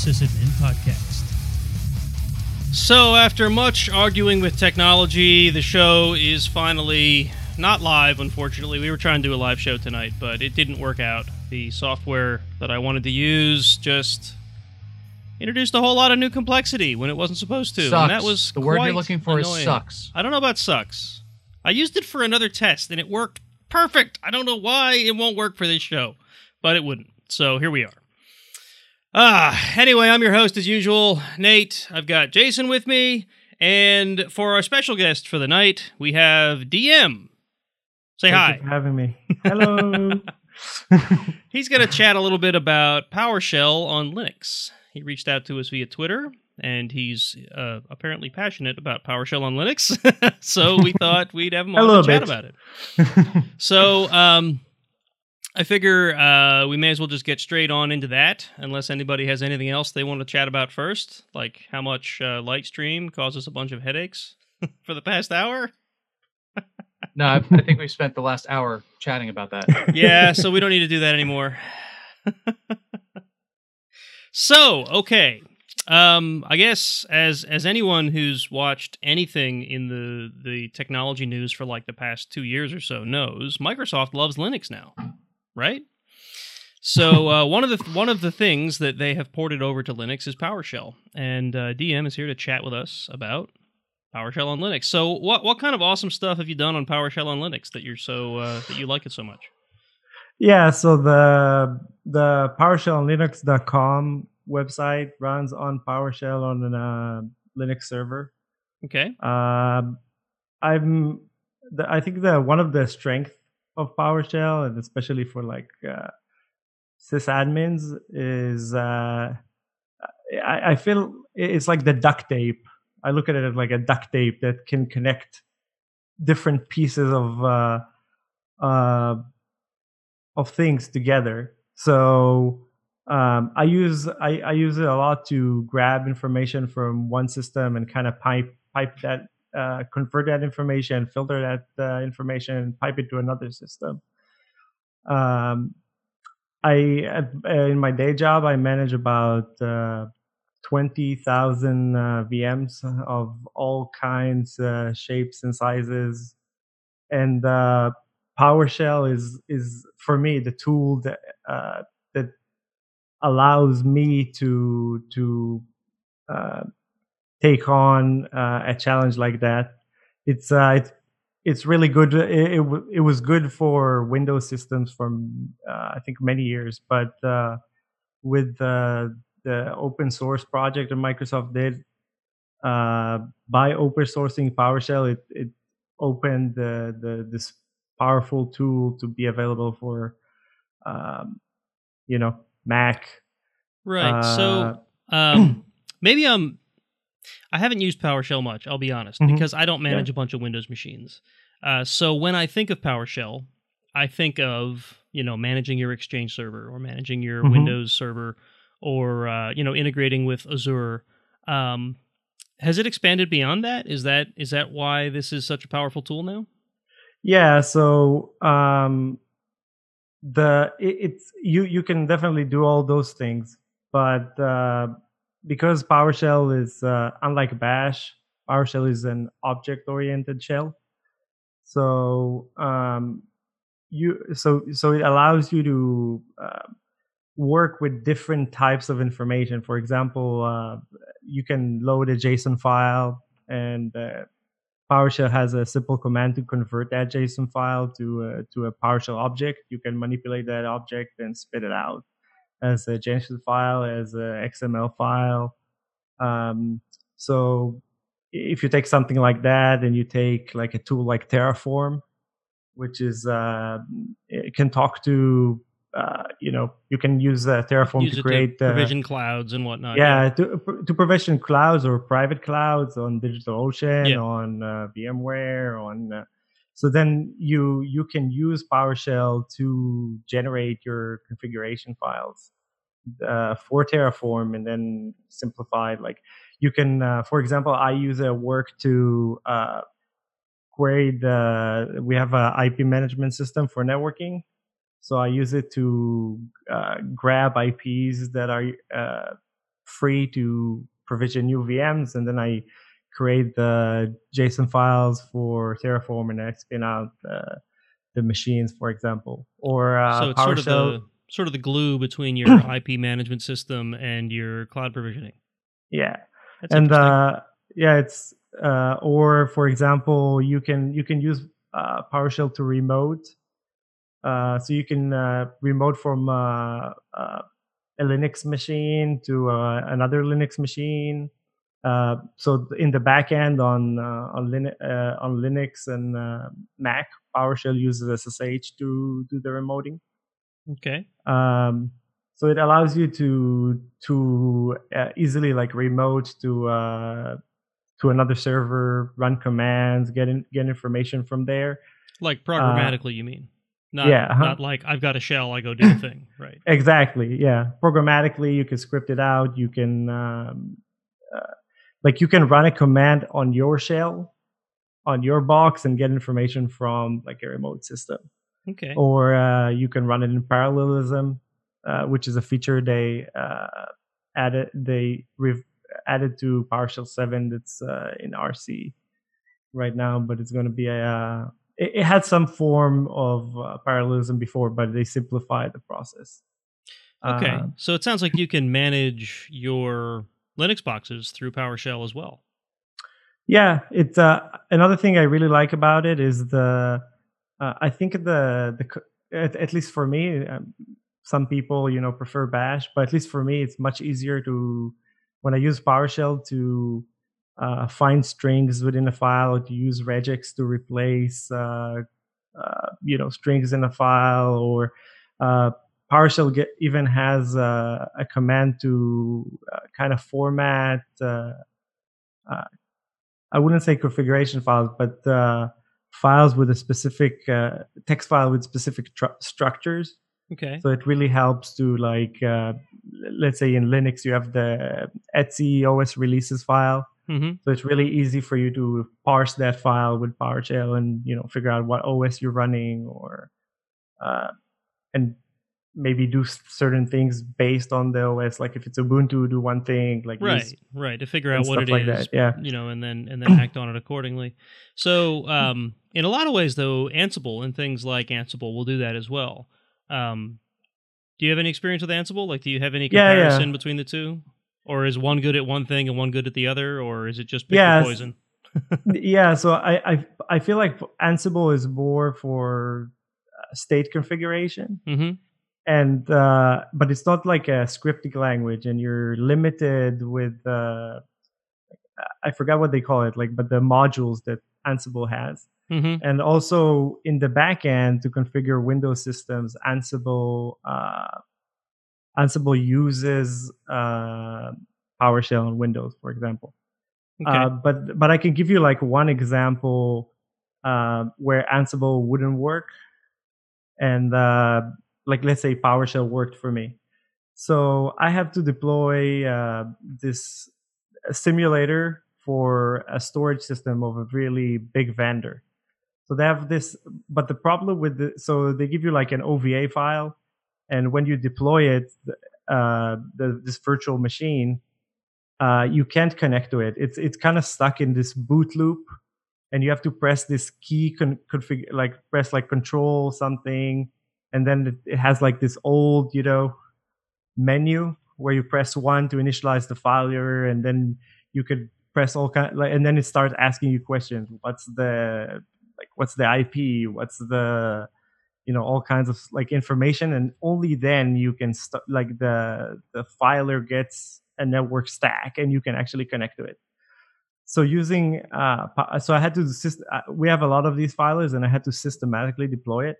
Sysadmin Podcast. So, after much arguing with technology, the show is finally not live, unfortunately. We were trying to do a live show tonight, but it didn't work out. The software that I wanted to use just introduced a whole lot of new complexity when it wasn't supposed to. Sucks. And that was the word quite you're looking for annoying. is sucks. I don't know about sucks. I used it for another test and it worked perfect. I don't know why it won't work for this show, but it wouldn't. So here we are. Ah, anyway, I'm your host as usual, Nate. I've got Jason with me, and for our special guest for the night, we have DM. Say Thank hi. for having me. Hello. He's going to chat a little bit about PowerShell on Linux. He reached out to us via Twitter, and he's uh, apparently passionate about PowerShell on Linux. so we thought we'd have him on to chat bit. about it. So um, I figure uh, we may as well just get straight on into that, unless anybody has anything else they want to chat about first, like how much uh, Lightstream causes a bunch of headaches for the past hour. No, I, I think we spent the last hour chatting about that. yeah, so we don't need to do that anymore. so, okay. Um, I guess as as anyone who's watched anything in the the technology news for like the past 2 years or so knows, Microsoft loves Linux now, right? So, uh, one of the one of the things that they have ported over to Linux is PowerShell, and uh, DM is here to chat with us about PowerShell on Linux. So, what what kind of awesome stuff have you done on PowerShell on Linux that you're so uh, that you like it so much? yeah, so the the PowerShellLinux.com website runs on PowerShell on a uh, Linux server. Okay. Um, I'm the, I think the one of the strength of PowerShell, and especially for like uh, sysadmins, is uh, I, I feel it's like the duct tape. I look at it as like a duct tape that can connect different pieces of uh, uh, of things together. So um, I use I, I use it a lot to grab information from one system and kind of pipe pipe that uh, convert that information, filter that uh, information, and pipe it to another system. Um, I in my day job I manage about uh, twenty thousand uh, VMs of all kinds, uh, shapes, and sizes, and PowerShell is is for me the tool that that allows me to to take on uh, a challenge like that. It's uh, it's it's really good. It, it it was good for Windows systems for uh, I think many years, but uh, with uh, the open source project that Microsoft did uh, by open sourcing PowerShell, it it opened the the this powerful tool to be available for um, you know Mac. Right. So um, maybe I'm. I haven't used PowerShell much. I'll be honest, Mhm. because I don't manage a bunch of Windows machines. Uh, so when I think of PowerShell, I think of you know managing your Exchange server or managing your Mhm. Windows server or uh, you know integrating with Azure. Um, has it expanded beyond that? Is that is that why this is such a powerful tool now? Yeah, so um, the it, it's you you can definitely do all those things, but uh, because PowerShell is uh, unlike Bash, PowerShell is an object-oriented shell. So um, you so so it allows you to uh, work with different types of information. For example, uh, you can load a JSON file and uh, PowerShell has a simple command to convert that JSON file to a, to a PowerShell object. You can manipulate that object and spit it out as a JSON file, as a XML file. Um, so if you take something like that and you take like a tool like Terraform, which is uh, it can talk to uh, you know you can use uh, Terraform Use to create to uh, provision clouds and whatnot. yeah, to to provision clouds or private clouds on DigitalOcean, Yeah. on uh, VMware, on. So then you you can use PowerShell to generate your configuration files uh, for Terraform, and then simplify. Like you can, uh, for example, I use a work to uh, query the. We have a IP management system for networking, So I use it to uh, grab IPs that are uh, free to provision new VMs, and then I create the JSON files for Terraform and I spin out uh, the machines, for example. Or uh, so it's sort of the sort of the glue between your IP management system and your cloud provisioning. Yeah, That's and uh, yeah, it's uh, or for example, you can you can use uh, PowerShell to remote. Uh, so you can uh, remote from uh, uh, a Linux machine to uh, another Linux machine. Uh, so in the backend on uh, on, Lin- uh, on Linux and uh, Mac, PowerShell uses SSH to do the remoting. Okay. Um, so it allows you to to uh, easily like remote to uh, to another server, run commands, get in, get information from there. Like programmatically, you mean? Not, yeah, uh-huh. not like I've got a shell, I go do the thing, right? Exactly. Yeah, programmatically, you can script it out. You can, um, uh, like, you can run a command on your shell, on your box, and get information from like a remote system. Okay. Or uh, you can run it in parallelism, uh, which is a feature they uh, added. They re- added to PowerShell seven that's uh, in RC right now, but it's going to be a uh, it, it had some form of uh, parallelism before, but they simplified the process. Okay, so it sounds like you can manage your Linux boxes through PowerShell as well. Yeah, it's uh, another thing I really like about it is the uh, I think the the at, at least for me, um, some people you know prefer Bash, but at least for me, it's much easier to when I use PowerShell to uh, find strings within a file to use regex to replace uh, uh, you know strings in a file or uh, PowerShell get, even has uh, a command to uh, kind of format I wouldn't say configuration files but files with a specific text file with specific tr- structures Okay. So it really helps to like, uh, let's say in Linux you have the etc OS releases file, Mm-hmm. So it's really easy for you to parse that file with PowerShell and you know figure out what OS you're running or uh, and maybe do certain things based on the OS. Like if it's Ubuntu, do one thing. Like right, right, to figure out what it like is. That. Yeah, you know, and then and then act on it accordingly. So um, in a lot of ways, though, Ansible and things like Ansible will do that as well. Um, do you have any experience with Ansible? Like, do you have any comparison yeah, yeah. between the two? or is one good at one thing and one good at the other, or is it just pick yes. poison? yeah, so I, I I feel like Ansible is more for uh, state configuration, mm-hmm. And uh, but it's not like a scripting language, and you're limited with uh, I forgot what they call it, like but the modules that Ansible has. Mm-hmm. And also in the backend to configure Windows systems, Ansible uh, Ansible uses uh, PowerShell on Windows, for example. Okay. Uh, but but I can give you like one example uh, where Ansible wouldn't work, and uh, like let's say PowerShell worked for me. So I have to deploy uh, this simulator for a storage system of a really big vendor. So they have this, but the problem with the so they give you like an OVA file, and when you deploy it, uh, the, this virtual machine, uh, you can't connect to it. It's it's kind of stuck in this boot loop, and you have to press this key con- config like press like control something, and then it, it has like this old you know menu where you press one to initialize the failure, and then you could press all kind like, and then it starts asking you questions. What's the like? What's the IP? What's the you know all kinds of like information and only then you can st- like the the filer gets a network stack and you can actually connect to it so using uh so i had to syst- uh, we have a lot of these filers and i had to systematically deploy it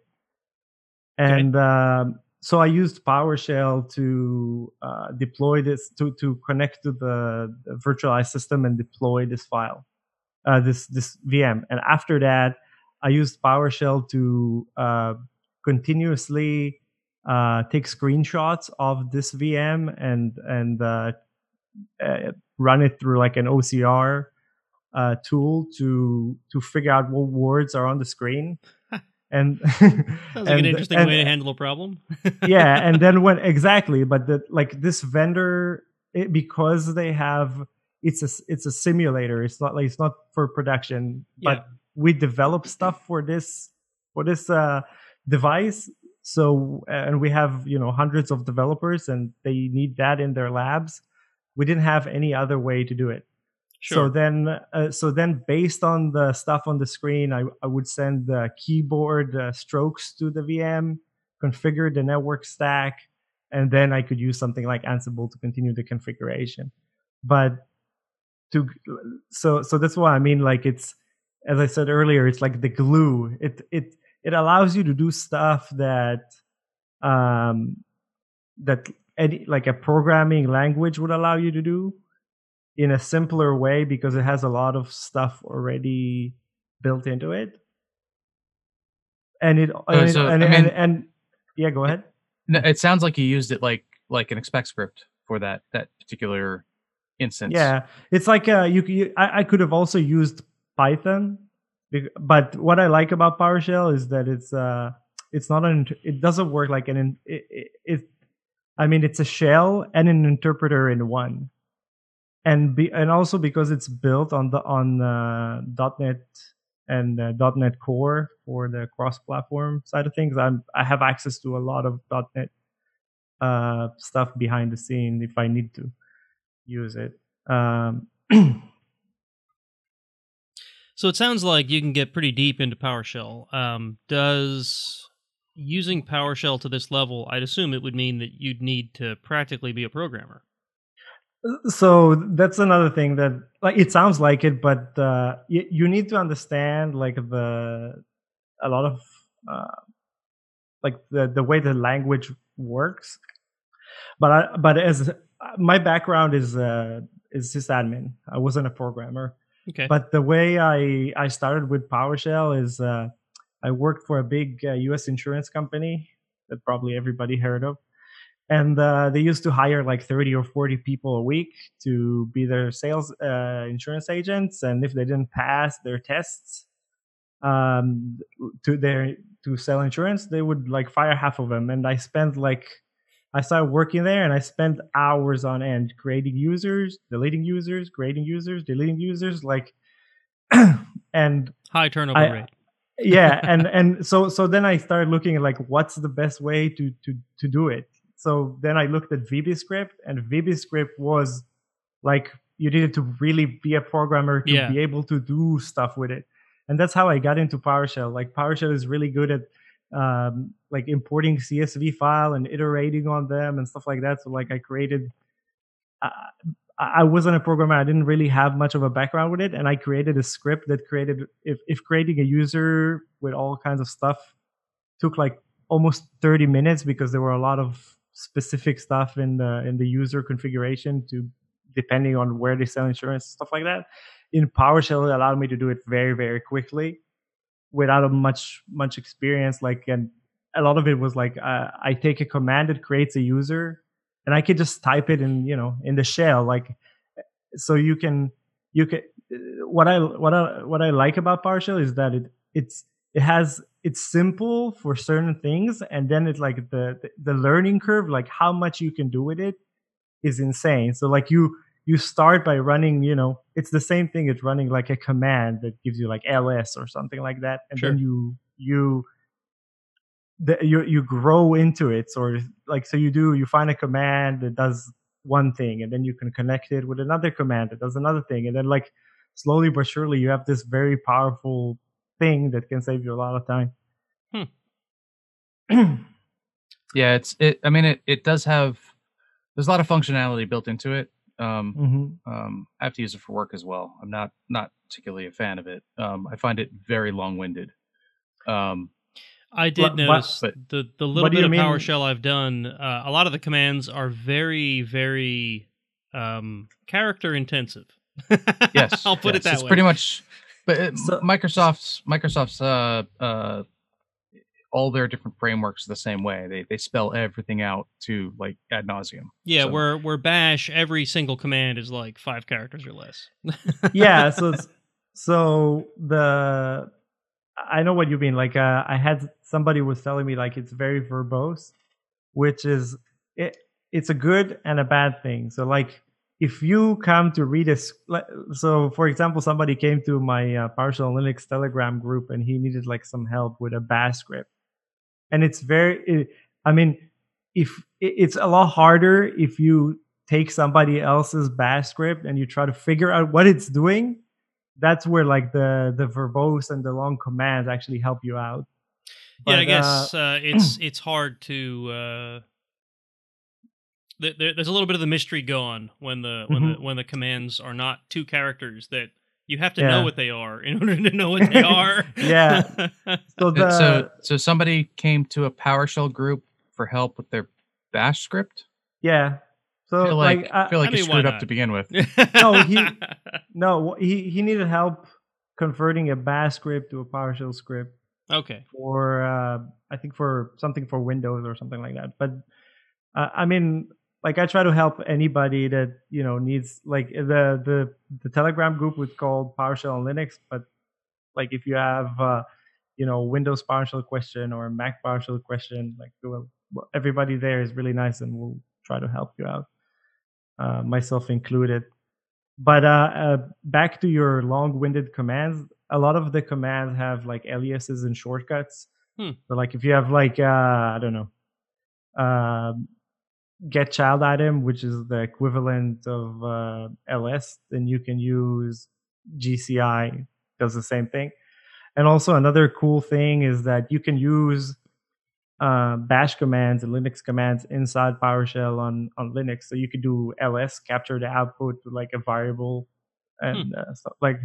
and um, so i used powershell to uh, deploy this to to connect to the, the virtualized system and deploy this file uh, this this vm and after that I used PowerShell to uh, continuously uh, take screenshots of this VM and and uh, uh, run it through like an OCR uh, tool to to figure out what words are on the screen. And Sounds like an interesting and- way to handle a problem. yeah and then when exactly but the like this vendor it, because they have it's a it's a simulator it's not like it's not for production Yeah. but we develop stuff for this for this uh device so and we have you know hundreds of developers and they need that in their labs we didn't have any other way to do it Sure. so then, uh, so then, based on the stuff on the screen, I, I would send the keyboard uh, strokes to the VM, configure the network stack, and then I could use something like Ansible to continue the configuration. But to so so that's why I mean, like it's as I said earlier, it's like the glue. It it it allows you to do stuff that um that any like a programming language would allow you to do in a simpler way because it has a lot of stuff already built into it. And it, and, so, and, I mean- and yeah, go ahead. No, it sounds like you used it like like an expect script for that that particular instance. Yeah, it's like uh, you, you I, I could have also used Python, but what I like about PowerShell is that it's uh it's not an it doesn't work like an it, it, it I mean it's a shell and an interpreter in one, and be and also because it's built on the on uh, .NET and uh, .NET Core for the cross-platform side of things. I'm I have access to a lot of .NET uh, stuff behind the scene if I need to use it. Um, So it sounds like you can get pretty deep into PowerShell. Um, does using PowerShell to this level, I'd assume it would mean that you'd need to practically be a programmer. So that's another thing that like it sounds like it, but uh, you, you need to understand like the a lot of uh, like the the way the language works. But I, but as my background is uh, is sysadmin, I wasn't a programmer. Okay. But the way I I started with PowerShell is uh, I worked for a big uh, U.S. insurance company that probably everybody heard of, and uh, they used to hire like thirty or forty people a week to be their sales uh, insurance agents, and if they didn't pass their tests um, to their to sell insurance, they would like fire half of them. And I spent like I started working there and I spent hours on end creating users, deleting users, creating users, deleting users, like and High turnover I- rate. yeah, and and so so then I started looking at like what's the best way to to to do it. So then I looked at VBScript and VBScript was like you needed to really be a programmer to Yeah. be able to do stuff with it. And that's how I got into PowerShell. Like PowerShell is really good at um, like importing CSV file and iterating on them and stuff like that. So like I created, I, I wasn't a programmer. I didn't really have much of a background with it, and I created a script that created if if creating a user with all kinds of stuff took like almost 30 minutes because there were a lot of specific stuff in the in the user configuration to depending on where they sell insurance stuff like that. In powershell it allowed me to do it very very quickly without a much much experience like and a lot of it was like uh, i take a command that creates a user and i could just type it in you know in the shell like so you can you can what i what i what i like about powershell is that it it's it has it's simple for certain things and then it's like the the, learning curve like how much you can do with it is insane so like you you start by running you know it's the same thing it's running like a command that gives you like ls or something like that and Sure. then you you the, you you grow into it or like so you do you find a command that does one thing and then you can connect it with another command that does another thing and then like slowly but surely you have this very powerful thing that can save you a lot of time Yeah, it's it. I mean, it it does have. There's a lot of functionality built into it. Um, hmm um, I have to use it for work as well. I'm not not particularly a fan of it. Um, I find it very long winded. Um, I did What- what- notice but- the the little bit of mean- PowerShell I've done. Uh, a lot of the commands are very very um, character intensive. yes, I'll put yes, it that it's way. Pretty much, but it, So- Microsoft's Microsoft's uh, uh, all their different frameworks the same way. They they spell everything out to like ad nauseum. Yeah, So- where where Bash every single command is like five characters or less. yeah so it's- so the I know what you mean. Like uh, I had somebody was telling me like it's very verbose, which is it. It's a good and a bad thing. So like if you come to read a so for example somebody came to my uh, PowerShell Linux Telegram group and he needed like some help with a Bash script, and it's very. It, I mean, if it's a lot harder if you take somebody else's Bash script and you try to figure out what it's doing that's where like the the verbose and the long commands actually help you out. But, yeah, I guess uh, uh, it's it's hard to. There, there's a little bit of the mystery gone when the when mm-hmm. the when the commands are not two characters that you have to yeah. know what they are in order to know what they are. yeah. So, the, so so somebody came to a PowerShell group for help with their Bash script. Yeah. So I feel like, like I, feel like I mean, screwed up to begin with. no, he no he he needed help converting a Bash script to a PowerShell script. Okay. For uh, I think for something for Windows or something like that. But uh, I mean, like I try to help anybody that you know needs like the the the Telegram group was called PowerShell and Linux, but like if you have uh, you know Windows PowerShell question or Mac PowerShell question, like everybody there is really nice and will try to help you out uh, myself included. But uh, uh, back to your long-winded commands, a lot of the commands have like aliases and shortcuts. Hmm. So like if you have like uh, I don't know, uh, get child item, which is the equivalent of uh, ls, then you can use GCI does the same thing. And also another cool thing is that you can use uh, bash commands and Linux commands inside PowerShell on on Linux. So you could do ls capture the output like a variable and hmm. uh, stuff like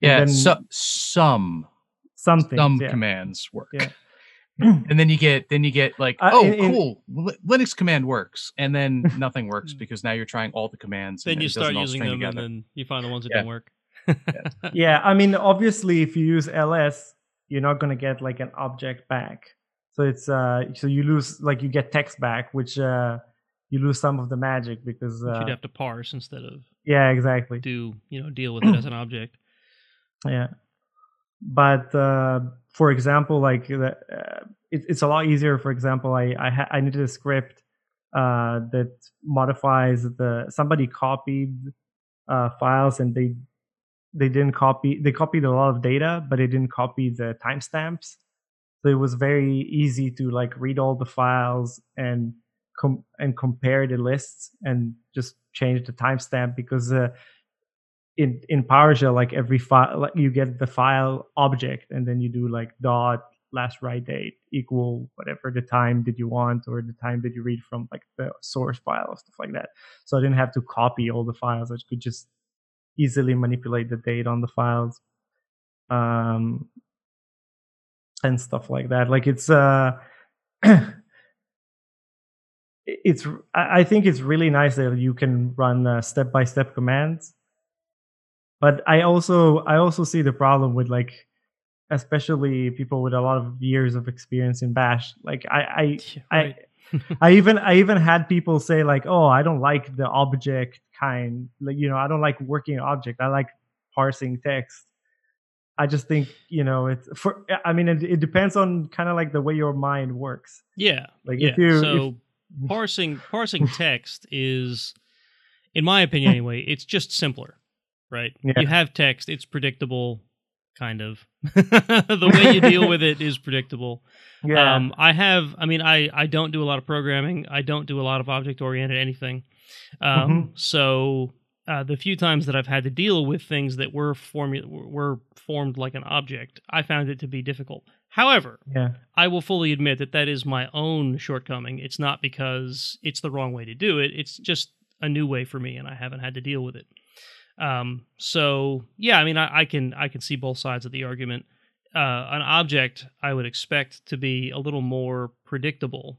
yeah. So, some some things, some yeah. commands work. Yeah. And then you get then you get like uh, oh in, cool linux command works and then nothing works because now you're trying all the commands then you start using them together. and then you find the ones that yeah. don't work yeah. yeah i mean obviously if you use ls you're not going to get like an object back so it's uh so you lose like you get text back, which uh you lose some of the magic because uh, you'd have to parse instead of yeah exactly do you know deal with it as an object. Yeah, but uh, for example, like uh, it, it's a lot easier. For example, I I, ha- I needed a script uh, that modifies the somebody copied uh, files and they they didn't copy they copied a lot of data, but they didn't copy the timestamps. So it was very easy to like read all the files and com- and compare the lists and just change the timestamp because uh, in in PowerShell like every file like you get the file object and then you do like dot last write date equal whatever the time did you want or the time did you read from like the source file or stuff like that. So I didn't have to copy all the files. I could just easily manipulate the date on the files. Um, and stuff like that. Like it's uh it's I think it's really nice that you can run step by step commands. But I also I also see the problem with like especially people with a lot of years of experience in bash. Like I I right. I I even I even had people say like, "Oh, I don't like the object kind. Like, you know, I don't like working object. I like parsing text." I just think you know it's for. I mean, it, it depends on kind of like the way your mind works. Yeah, like yeah. if you so if, parsing parsing text is, in my opinion anyway, it's just simpler, right? Yeah. You have text; it's predictable, kind of. the way you deal with it is predictable. Yeah. Um, I have. I mean, I I don't do a lot of programming. I don't do a lot of object oriented anything. Um, mm-hmm. So uh, the few times that I've had to deal with things that were formu- were formed like an object, I found it to be difficult. However, yeah. I will fully admit that that is my own shortcoming. It's not because it's the wrong way to do it. It's just a new way for me, and I haven't had to deal with it. Um, so yeah, I mean, I, I can I can see both sides of the argument. Uh, an object I would expect to be a little more predictable,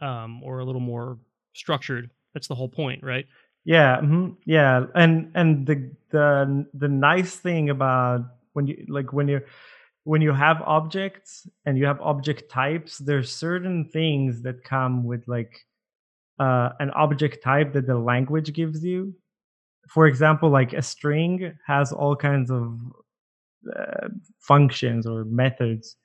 um, or a little more structured. That's the whole point, right? Yeah, mm-hmm, yeah, and and the the the nice thing about when you like when you when you have objects and you have object types, there's certain things that come with like uh, an object type that the language gives you. For example, like a string has all kinds of uh, functions or methods.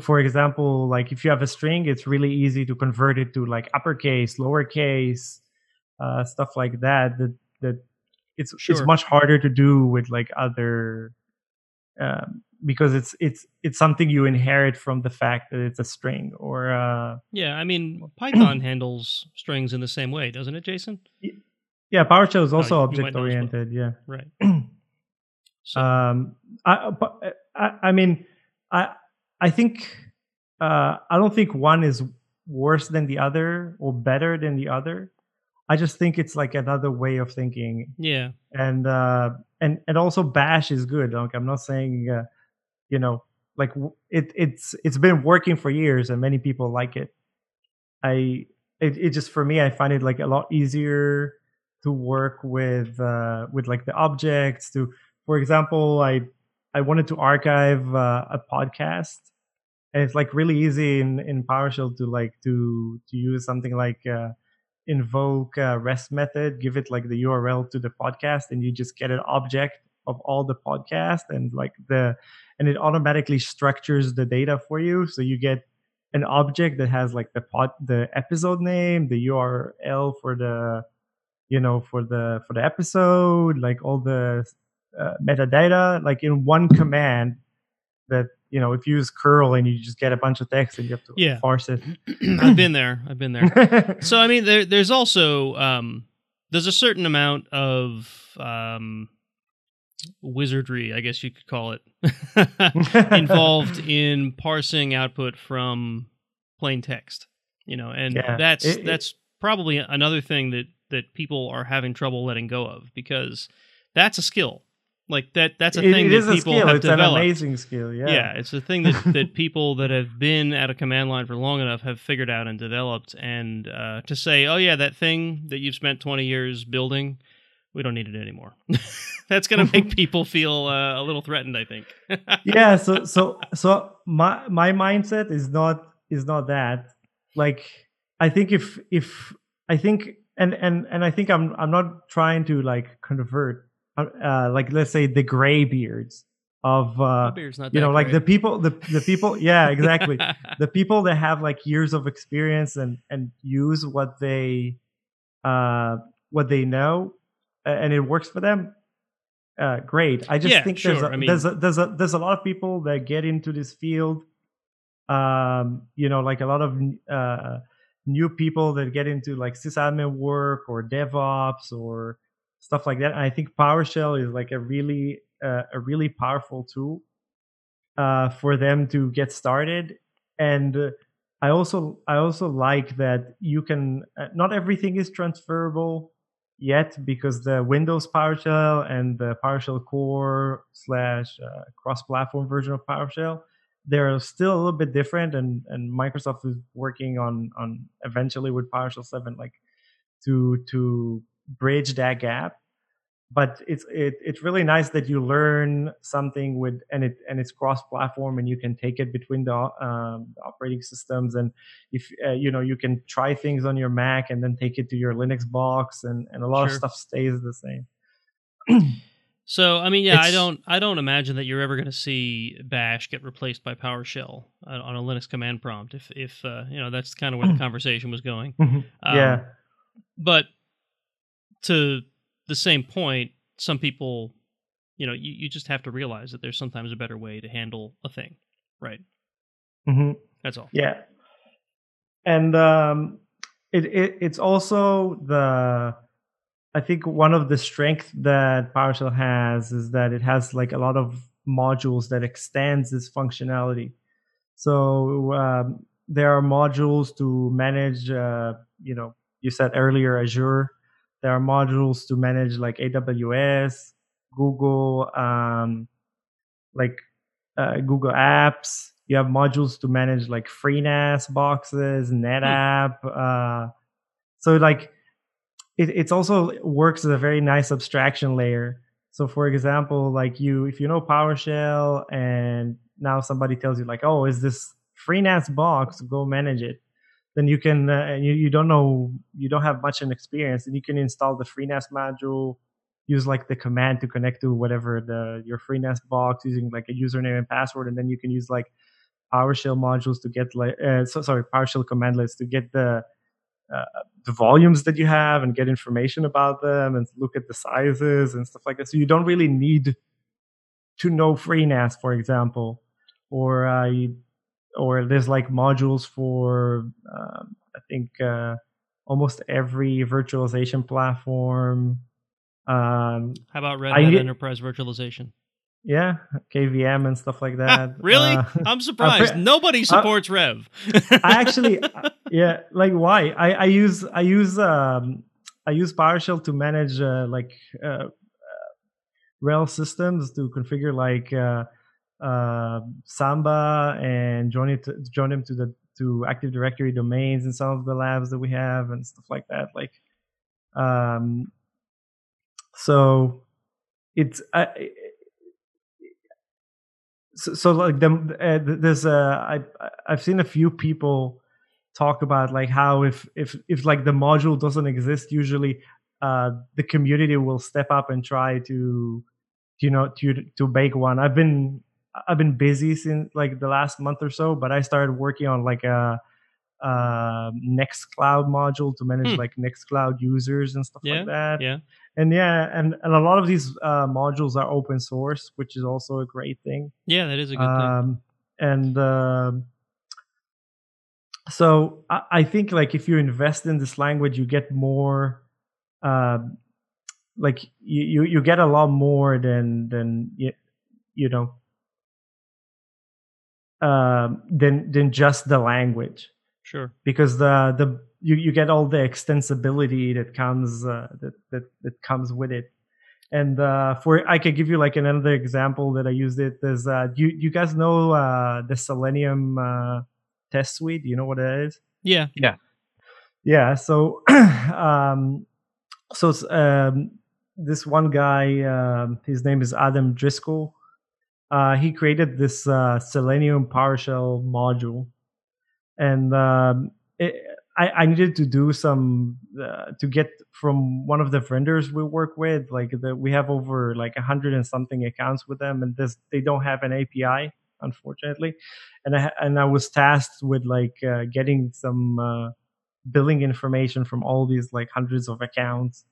For example, like if you have a string, it's really easy to convert it to like uppercase, lowercase, uh, stuff like that. That that it's Sure. it's much harder to do with like other um, because it's it's it's something you inherit from the fact that it's a string or uh, Yeah, I mean Python handles strings in the same way, doesn't it, Jason? Yeah. PowerShell is Oh, also you object as well. oriented. Yeah. Right. So um i i, I mean i i think uh i don't think one is worse than the other or better than the other i just think it's like another way of thinking yeah, and uh and and also bash is good like i'm not saying uh, you know like it it's it's been working for years and many people like it i it, it just for me i find it like a lot easier to work with uh with like the objects to for example i i wanted to archive uh, a podcast. And it's like really easy in in powershell to like to to use something like uh invoke a rest method give it like the url to the podcast and you just get an object of all the podcast and like the and it automatically structures the data for you. So you get an object that has like the pod the episode name the url for the you know for the for the episode like all the uh, metadata like in one command that you know if you use curl and you just get a bunch of text and you have to Yeah. parse it I've been there. I've been there. So I mean, there, there's also um, there's a certain amount of um, wizardry, I guess you could call it, involved in parsing output from plain text. You know, and Yeah. that's It- it- that's probably another thing that that people are having trouble letting go of because that's a skill. Like that that's a It- thing it that is a people skill have it's an developed. amazing skill yeah Yeah, it's a thing that, that people that have been at a command line for long enough have figured out and developed. And uh, to say, oh, yeah, that thing that you've spent 20 years building, we don't need it anymore. That's going to make people feel uh, a little threatened, I think. yeah so so so my my mindset is not is not that like i think if if i think and and and i think i'm i'm not trying to like convert uh, uh like let's say the gray beards of uh you know like the people the the people yeah exactly. The people that have like years of experience and and use what they uh what they know and it works for them uh great. I just Yeah, think there's sure, a, I mean- there's a there's a there's a lot of people that get into this field um you know like a lot of uh new people that get into like sysadmin work or devops or stuff like that. And i think powershell is like a really uh, a really powerful tool uh, for them to get started. And i also i also like that you can uh, not everything is transferable yet because the windows powershell and the powershell core slash uh, cross-platform version of powershell they're still a little bit different and and microsoft is working on on eventually with powershell 7 like to to bridge that gap. But it's it, it's really nice that you learn something with and it and it's cross platform and you can take it between the, um, the operating systems. And if uh, you know you can try things on your mac and then take it to your linux box and and a lot of stuff stays the same So I mean, yeah, I don't, I don't imagine that you're ever going to see Bash get replaced by PowerShell on a Linux command prompt. If, if uh, you know, that's kind of where the conversation was going. Um, yeah but to the same point, some people, you know, you, you just have to realize that there's sometimes a better way to handle a thing, right? hmm That's all. Yeah, and um, it, it it's also the I think one of the strength that PowerShell has is that it has like a lot of modules that extends this functionality. So um, there are modules to manage, uh, you know, you said earlier Azure. There are modules to manage like AWS, Google, um, like uh, Google Apps. You have modules to manage like FreeNAS boxes, NetApp. Uh, so like it it's also works as a very nice abstraction layer. So for example, like you if you know PowerShell and now somebody tells you like, oh, is this FreeNAS box? Go manage it. Then you can uh, you you don't know you don't have much an experience, and you can install the FreeNAS module. use like the command to connect to whatever the your FreeNAS box using like a username and password, and then you can use like PowerShell modules to get like uh, so sorry PowerShell cmdlets to get the uh, the volumes that you have and get information about them and look at the sizes and stuff like that. So you don't really need to know FreeNAS, for example, or uh, or there's like modules for um, I think uh, almost every virtualization platform. Um, How about Red Hat Enterprise Virtualization? Yeah, KVM and stuff like that. really? Uh, I'm surprised. pre- Nobody supports RHEV. I actually, yeah, like why? I, I use I use um I use PowerShell to manage uh, like uh, uh, Rails systems to configure like uh, uh, Samba and join it join them to the to Active Directory domains in some of the labs that we have and stuff like that. Like, um, so it's I. so, so like the uh, th- there's I I- I've seen a few people talk about like how if if if like the module doesn't exist usually uh the community will step up and try to you know to to bake one. I've been i've been busy since like the last month or so but i started working on like a uh nextcloud module to manage Hmm. like nextcloud users and stuff Yeah, like that yeah. and yeah and and a lot of these uh modules are open source which is also a great thing Yeah, that is a good thing. um, and um so I, I think like if you invest in this language you get more um like you, you you get a lot more than than you, you know um than than just the language Sure. because the the you, you get all the extensibility that comes uh, that, that that comes with it and uh, for i could give you like another example that i used it is there's uh you you guys know uh the selenium uh test suite you know what it is Yeah. yeah Yeah. so um so um this one guy um his name is adam driscoll uh he created this uh selenium powershell module and um it, I, I needed to do some uh, to get from one of the vendors we work with like the, we have over like a hundred and something accounts with them and this they don't have an api unfortunately. And i and i was tasked with like uh, getting some uh, billing information from all these like hundreds of accounts.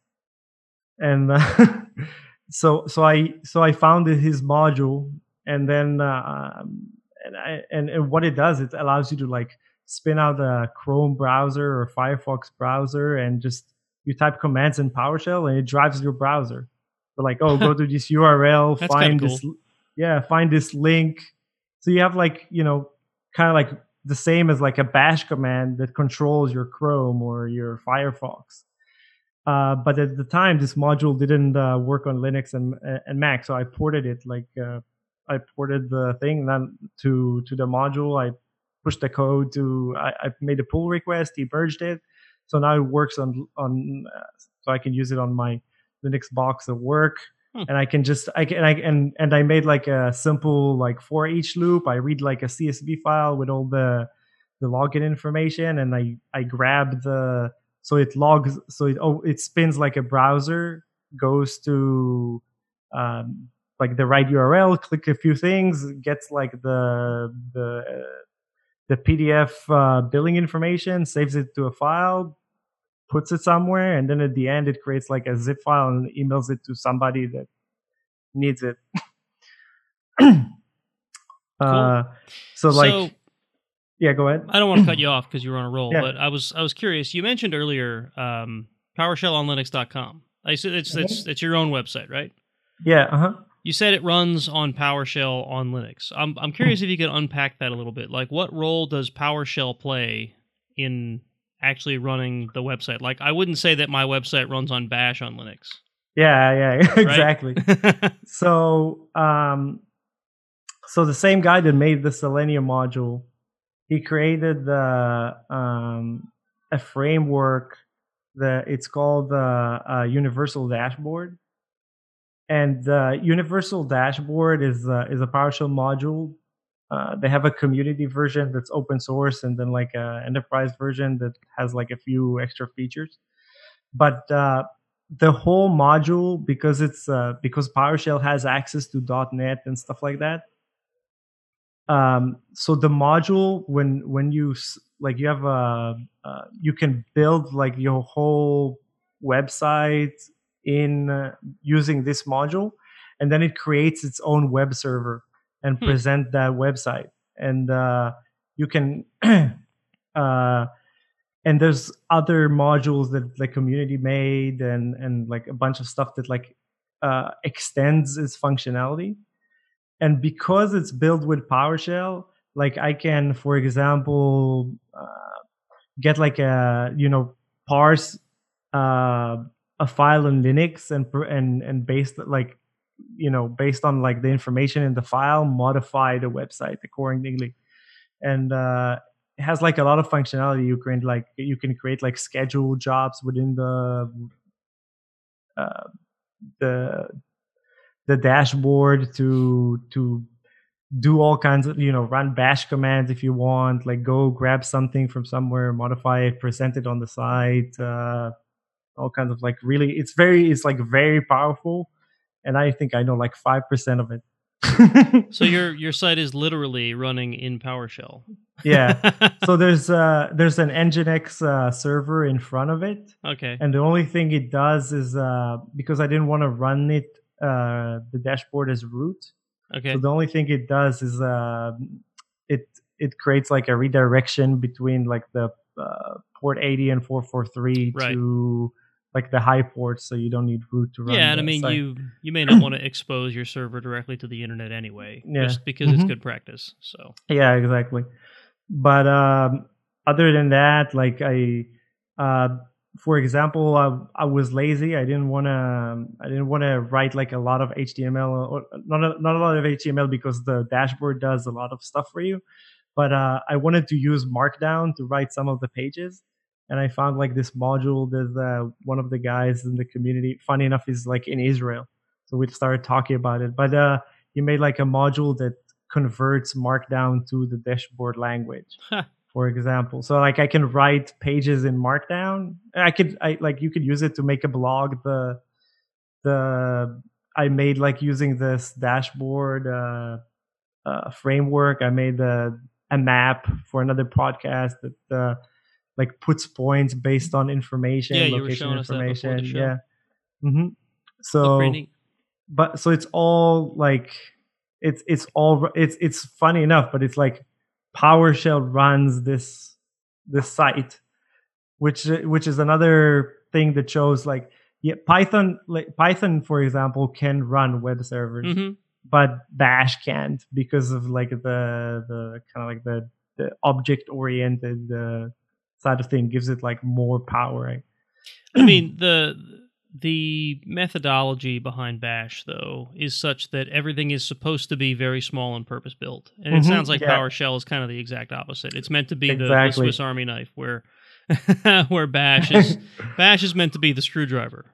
And uh, so so i so i found his module and then uh, and I, and, and what it does it allows you to like spin out a chrome browser or firefox browser and just you type commands in powershell and it drives your browser. So like oh go to this url find kinda this yeah find this link. So you have like you know kind of like the same as like a bash command that controls your chrome or your firefox. Uh, but at the time this module didn't uh, work on linux and, and mac. So i ported it like uh, i ported the thing then to to the module. I pushed the code to I, I made a pull request he merged it so now it works on on uh, so i can use it on my linux box at work Hmm. and i can just i can I, and and i made like a simple like for each loop i read like a csv file with all the the login information and i i grab the so it logs so it oh it spins like a browser goes to um like the right url click a few things gets like the the the pdf uh, billing information saves it to a file puts it somewhere and then at the end it creates like a zip file and emails it to somebody that needs it uh so like so yeah go ahead I don't want to cut you off because you were on a roll, Yeah. but I was I was curious. You mentioned earlier um, PowerShellOnLinux.com. I said it's it's it's your own website, right? yeah uh-huh You said it runs on PowerShell on Linux. I'm I'm curious if you could unpack that a little bit. Like, what role does PowerShell play in actually running the website? Like, I wouldn't say that my website runs on Bash on Linux. yeah yeah exactly Right? so um so the same guy that made the selenium module he created the um a framework that it's called the uh, universal dashboard and the universal dashboard is uh, is a PowerShell module. Uh, they have a community version that's open source, and then like a enterprise version that has like a few extra features. But uh, the whole module because it's uh, because PowerShell has access to .NET and stuff like that. Um, so the module when when you like you have a uh, you can build like your whole website in uh, using this module, and then it creates its own web server and Hmm. present that website, and uh, you can. uh, and there's other modules that the community made and and like a bunch of stuff that like uh, extends its functionality and because it's built with powershell like i can for example uh, get like a you know parse uh, a file in linux and and and based like you know based on like the information in the file modify the website accordingly. And uh it has like a lot of functionality. You can like you can create like schedule jobs within the uh, the the dashboard to to do all kinds of you know run bash commands if you want like go grab something from somewhere modify it present it on the site uh all kinds of like really it's very it's like very powerful and i think i know like 5% of it So your your site is literally running in PowerShell. yeah so there's uh there's an nginx uh, server in front of it okay. and the only thing it does is uh because i didn't want to run it uh the dashboard as root Okay. so the only thing it does is uh it it creates like a redirection between like the uh, port 80 and 443 Right. to like the high ports so you don't need root to run yeah, and I mean site. you you may not want to expose your server directly to the internet anyway, Yeah. just because it's Mhm. good practice. So yeah exactly but um other than that like i uh for example i, I was lazy i didn't want to i didn't want to write like a lot of html or not a, not a lot of html because the dashboard does a lot of stuff for you but uh i wanted to use markdown to write some of the pages and i found like this module that uh, one of the guys in the community funny enough is like in israel. So we started talking about it. But uh he made like a module that converts markdown to the dashboard language for example. So like i can write pages in markdown. I could i like you could use it to make a blog. The the i made like using this dashboard uh, uh framework. I made a, a map for another podcast that uh like puts points based on information Yeah, you were location showing us that before the information yeah. Hmm so but so it's all like it's it's all it's it's funny enough but it's like powershell runs this this site which which is another thing that shows like yeah python like python for example can run web servers Mhm. but bash can't because of like the the kind of like the the object oriented uh, side of thing gives it like more power I mean the the methodology behind Bash though is such that everything is supposed to be very small and purpose built, and it Mhm, sounds like yeah. PowerShell is kind of the exact opposite. It's meant to be the, the Swiss Army knife, where where Bash is Bash is meant to be the screwdriver.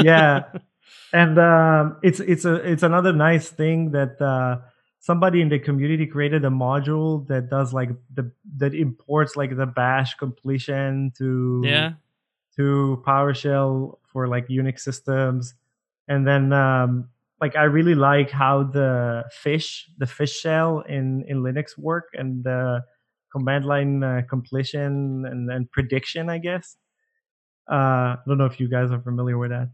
yeah and um, it's it's a it's another nice thing that uh, somebody in the community created a module that does like the that imports like the bash completion to yeah. to PowerShell for like Unix systems, and then um, like I really like how the fish the fish shell in in Linux work and the command line uh, completion and then prediction, I guess. Uh, I don't know if you guys are familiar with that,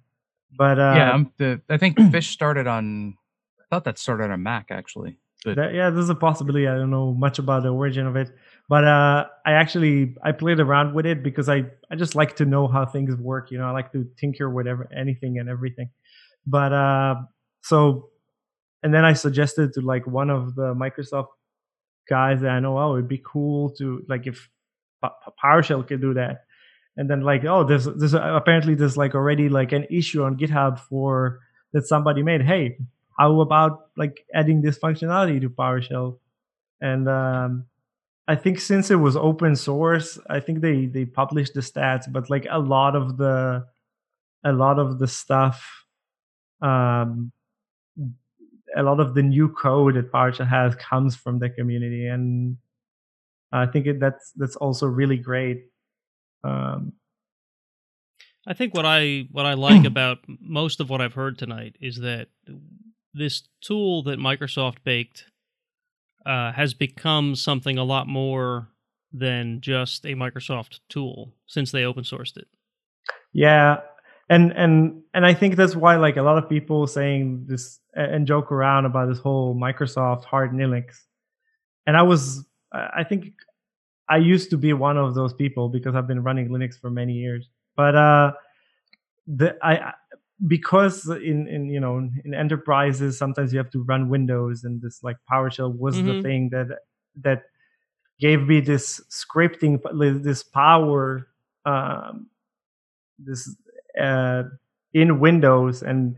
but uh, yeah, I'm the. I think Fish started on. Thought that started on a Mac actually. But That, yeah, there's a possibility. I don't know much about the origin of it, but uh, I actually I played around with it because I I just like to know how things work. You know, I like to tinker with ever, anything and everything. But uh, so, and then I suggested to like one of the Microsoft guys that I know, oh, it'd be cool to like if PowerShell could do that. And then like, oh, there's there's apparently there's like already like an issue on GitHub for that somebody made. Hey, how about like adding this functionality to PowerShell? And um, I think since it was open source, I think they they published the stats, but like a lot of the a lot of the stuff, um, a lot of the new code that PowerShell has comes from the community, and I think it, that's that's also really great. Um, I think what I what I like about most of what I've heard tonight is that this tool that Microsoft baked uh, has become something a lot more than just a Microsoft tool since they open sourced it. Yeah, and and and I think that's why like a lot of people saying this and joke around about this whole Microsoft hard Linux. And I was I think I used to be one of those people because I've been running Linux for many years. But uh the I because in in you know in enterprises sometimes you have to run Windows and this like PowerShell was mm-hmm. the thing that that gave me this scripting this power um this uh, in Windows, and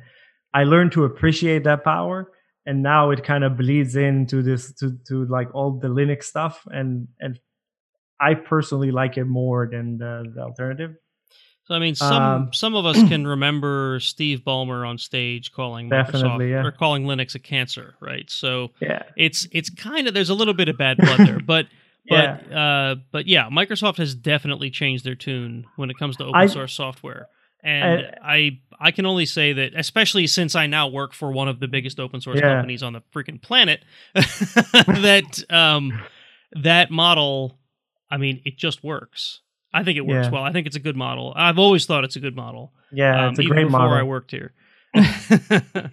I learned to appreciate that power. And now it kind of bleeds into this to to like all the Linux stuff, and and I personally like it more than the, the alternative. So I mean, some um, some of us can remember Steve Ballmer on stage calling Microsoft yeah. or calling Linux a cancer, right? So yeah, it's it's kind of there's a little bit of bad blood there, but but yeah. Uh, but yeah, Microsoft has definitely changed their tune when it comes to open I, source software and I, I I can only say that, especially since I now work for one of the biggest open source yeah. companies on the freaking planet, that um, that model, I mean, it just works. I think it works yeah. well. I think it's a good model. I've always thought it's a good model. Yeah, um, it's a even great before model. I worked here. I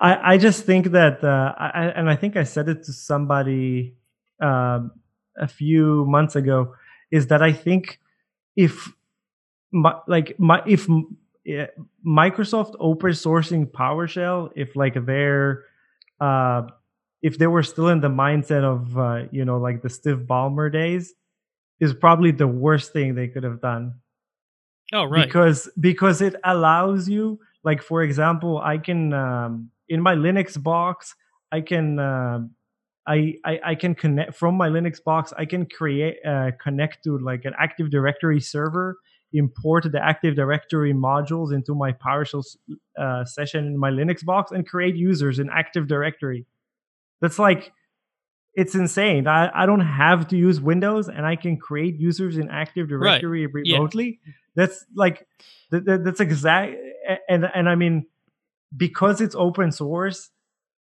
I just think that, uh, I, and I think I said it to somebody um, a few months ago, is that I think if my, like my if yeah, Microsoft open sourcing PowerShell, if like they're uh, if they were still in the mindset of uh, you know like the Steve Ballmer days, is probably the worst thing they could have done. Oh right, because because it allows you like for example, I can um, in my Linux box I can. Uh, I, I, I can connect from my Linux box. I can create uh, connect to like an Active Directory server import the Active Directory modules into my PowerShell uh, session in my Linux box and create users in Active Directory. That's like, it's insane. I, I don't have to use Windows and I can create users in Active Directory right. remotely. Yeah. That's like, that, that's exact. And, and I mean, because it's open source,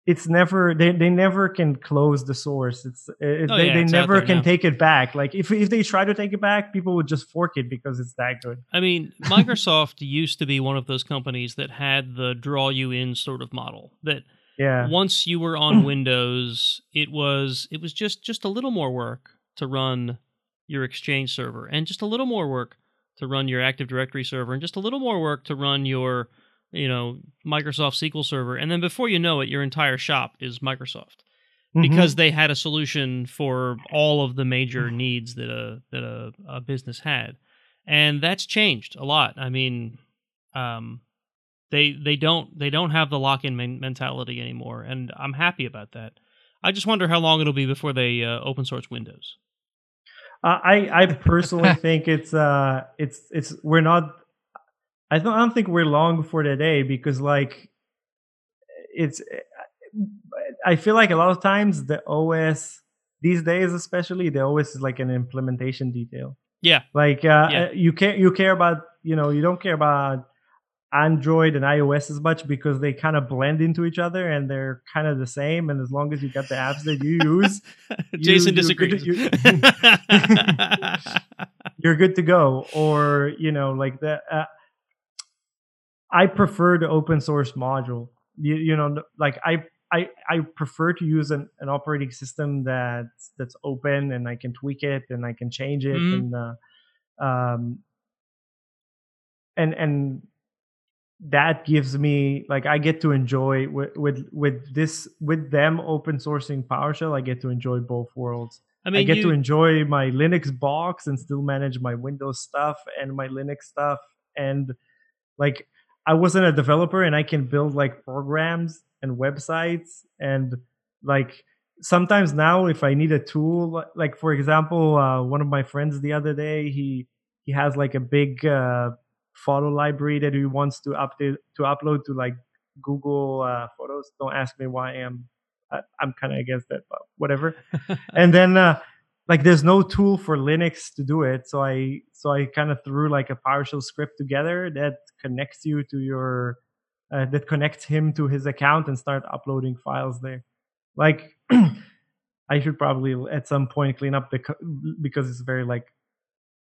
it's never they, they never can close the source it's it, oh, they, yeah, they it's never can now. take it back like if if they try to take it back people would just fork it because it's that good i mean microsoft used to be one of those companies that had the draw you in sort of model that yeah once you were on windows it was it was just just a little more work to run your exchange server and just a little more work to run your active directory server and just a little more work to run your you know Microsoft SQL Server, and then before you know it, your entire shop is Microsoft mm-hmm. because they had a solution for all of the major needs that a that a, a business had, and that's changed a lot. I mean, um, they they don't they don't have the lock in mentality anymore, and I'm happy about that. I just wonder how long it'll be before they uh, open source Windows. Uh, I I personally think it's uh it's it's we're not I don't, I don't think we're long for the day because like it's I feel like a lot of times the OS these days especially the OS is like an implementation detail. Yeah. Like uh, yeah. You care you care about you know you don't care about Android and iOS as much because they kind of blend into each other and they're kind of the same. And as long as you got the apps that you use, Jason you, disagrees. You're good, to, you, are good to go. Or you know, like the uh, I prefer the open source module. You, you know, like I, I, I prefer to use an, an operating system that's that's open and I can tweak it and I can change it mm-hmm. and uh, um and and that gives me like I get to enjoy with with with this with them open sourcing PowerShell. I get to enjoy both worlds. I mean, I get you... to enjoy my Linux box and still manage my Windows stuff and my Linux stuff and like I wasn't a developer and I can build like programs and websites and like sometimes now if I need a tool like for example uh, one of my friends the other day he he has like a big uh, photo library that he wants to update to upload to like Google uh, Photos. Don't ask me why I'm I, am i am kind of against that, but whatever. and then uh, like there's no tool for linux to do it so i so i kind of threw like a powershell script together that connects you to your uh, that connects him to his account and start uploading files there like i should probably at some point clean up the co- because it's very like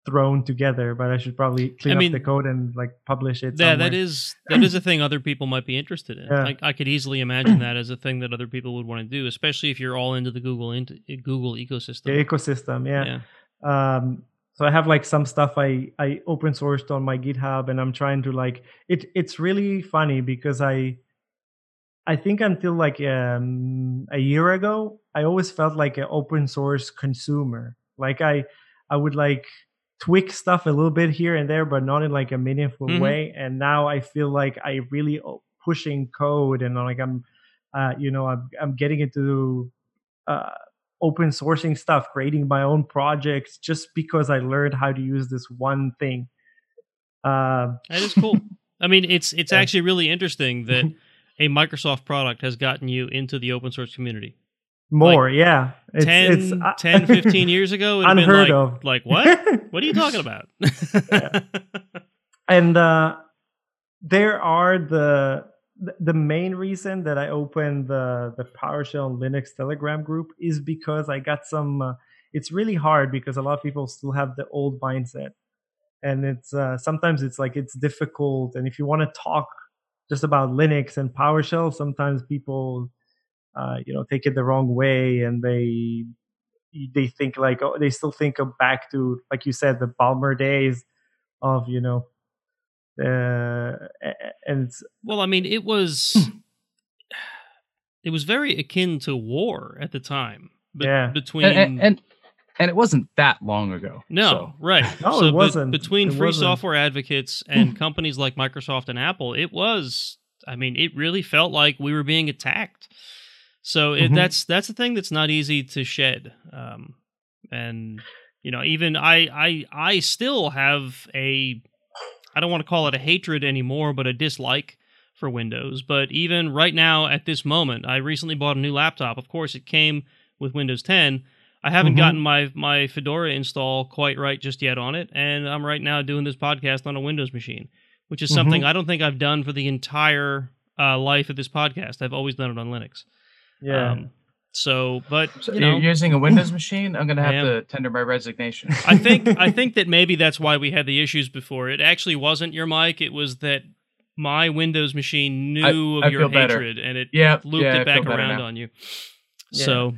thrown together but i should probably clean mean, up the code and like publish it Yeah, somewhere. that is that is a thing other people might be interested in. Yeah. I, I could easily imagine that as a thing that other people would want to do, especially if you're all into the Google into Google ecosystem. the ecosystem yeah. yeah. um so i have like some stuff i i open sourced on my github and i'm trying to like it it's really funny because i i think until like um a year ago i always felt like an open source consumer like i i would like tweak stuff a little bit here and there but not in like a meaningful Mhm. way and now i feel like i really pushing code and like i'm uh you know i'm, I'm getting into uh open sourcing stuff creating my own projects just because i learned how to use this one thing uh, That is cool. I mean, it's it's Yeah. actually really interesting that a Microsoft product has gotten you into the open source community. More yeah it's, 10, it's, uh, 10 15 years ago, it would have been unheard like, of like, what? What are you talking about? and uh, there are the the main reason that I opened the the PowerShell Linux Telegram group is because I got some. Uh, it's really hard because a lot of people still have the old mindset, and it's uh, sometimes it's like it's difficult. And if you want to talk just about Linux and PowerShell, sometimes people, uh, you know, take it the wrong way, and they they think like oh, they still think of back to like you said the Ballmer days of you know uh, and it's, well, I mean, it was it was very akin to war at the time. be- Yeah. Between and, and, and and it wasn't that long ago. No, so. right. No, so it wasn't. between It free wasn't. software advocates and companies like Microsoft and Apple, it was. I mean, it really felt like we were being attacked. So it, Mhm. that's that's a thing that's not easy to shed. Um, and you know, even I I I still have a I don't want to call it a hatred anymore, but a dislike for Windows. But even right now, at this moment, I recently bought a new laptop. Of course, it came with Windows 10. I haven't Mhm. gotten my my Fedora install quite right just yet on it, and I'm right now doing this podcast on a Windows machine, which is something I don't think I've done for the entire uh, life of this podcast. I've always done it on Linux. Yeah Um, so, but So you you're using a Windows machine? I'm gonna have am. to tender my resignation. I think I think that maybe that's why we had the issues before. It actually wasn't your mic; it was that my Windows machine knew I of your feel better. hatred and it yeah, looped yeah, it back around on you. Yeah. So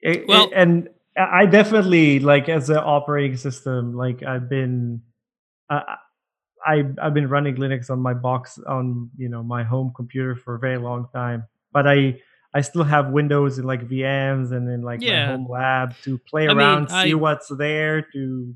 It- Well- it- and i definitely like as an operating system like i've been uh, I, I've been running linux on my box on you know my home computer for a very long time but i i still have windows in like vms and in like Yeah. my home lab to play I mean, around I- see what's there to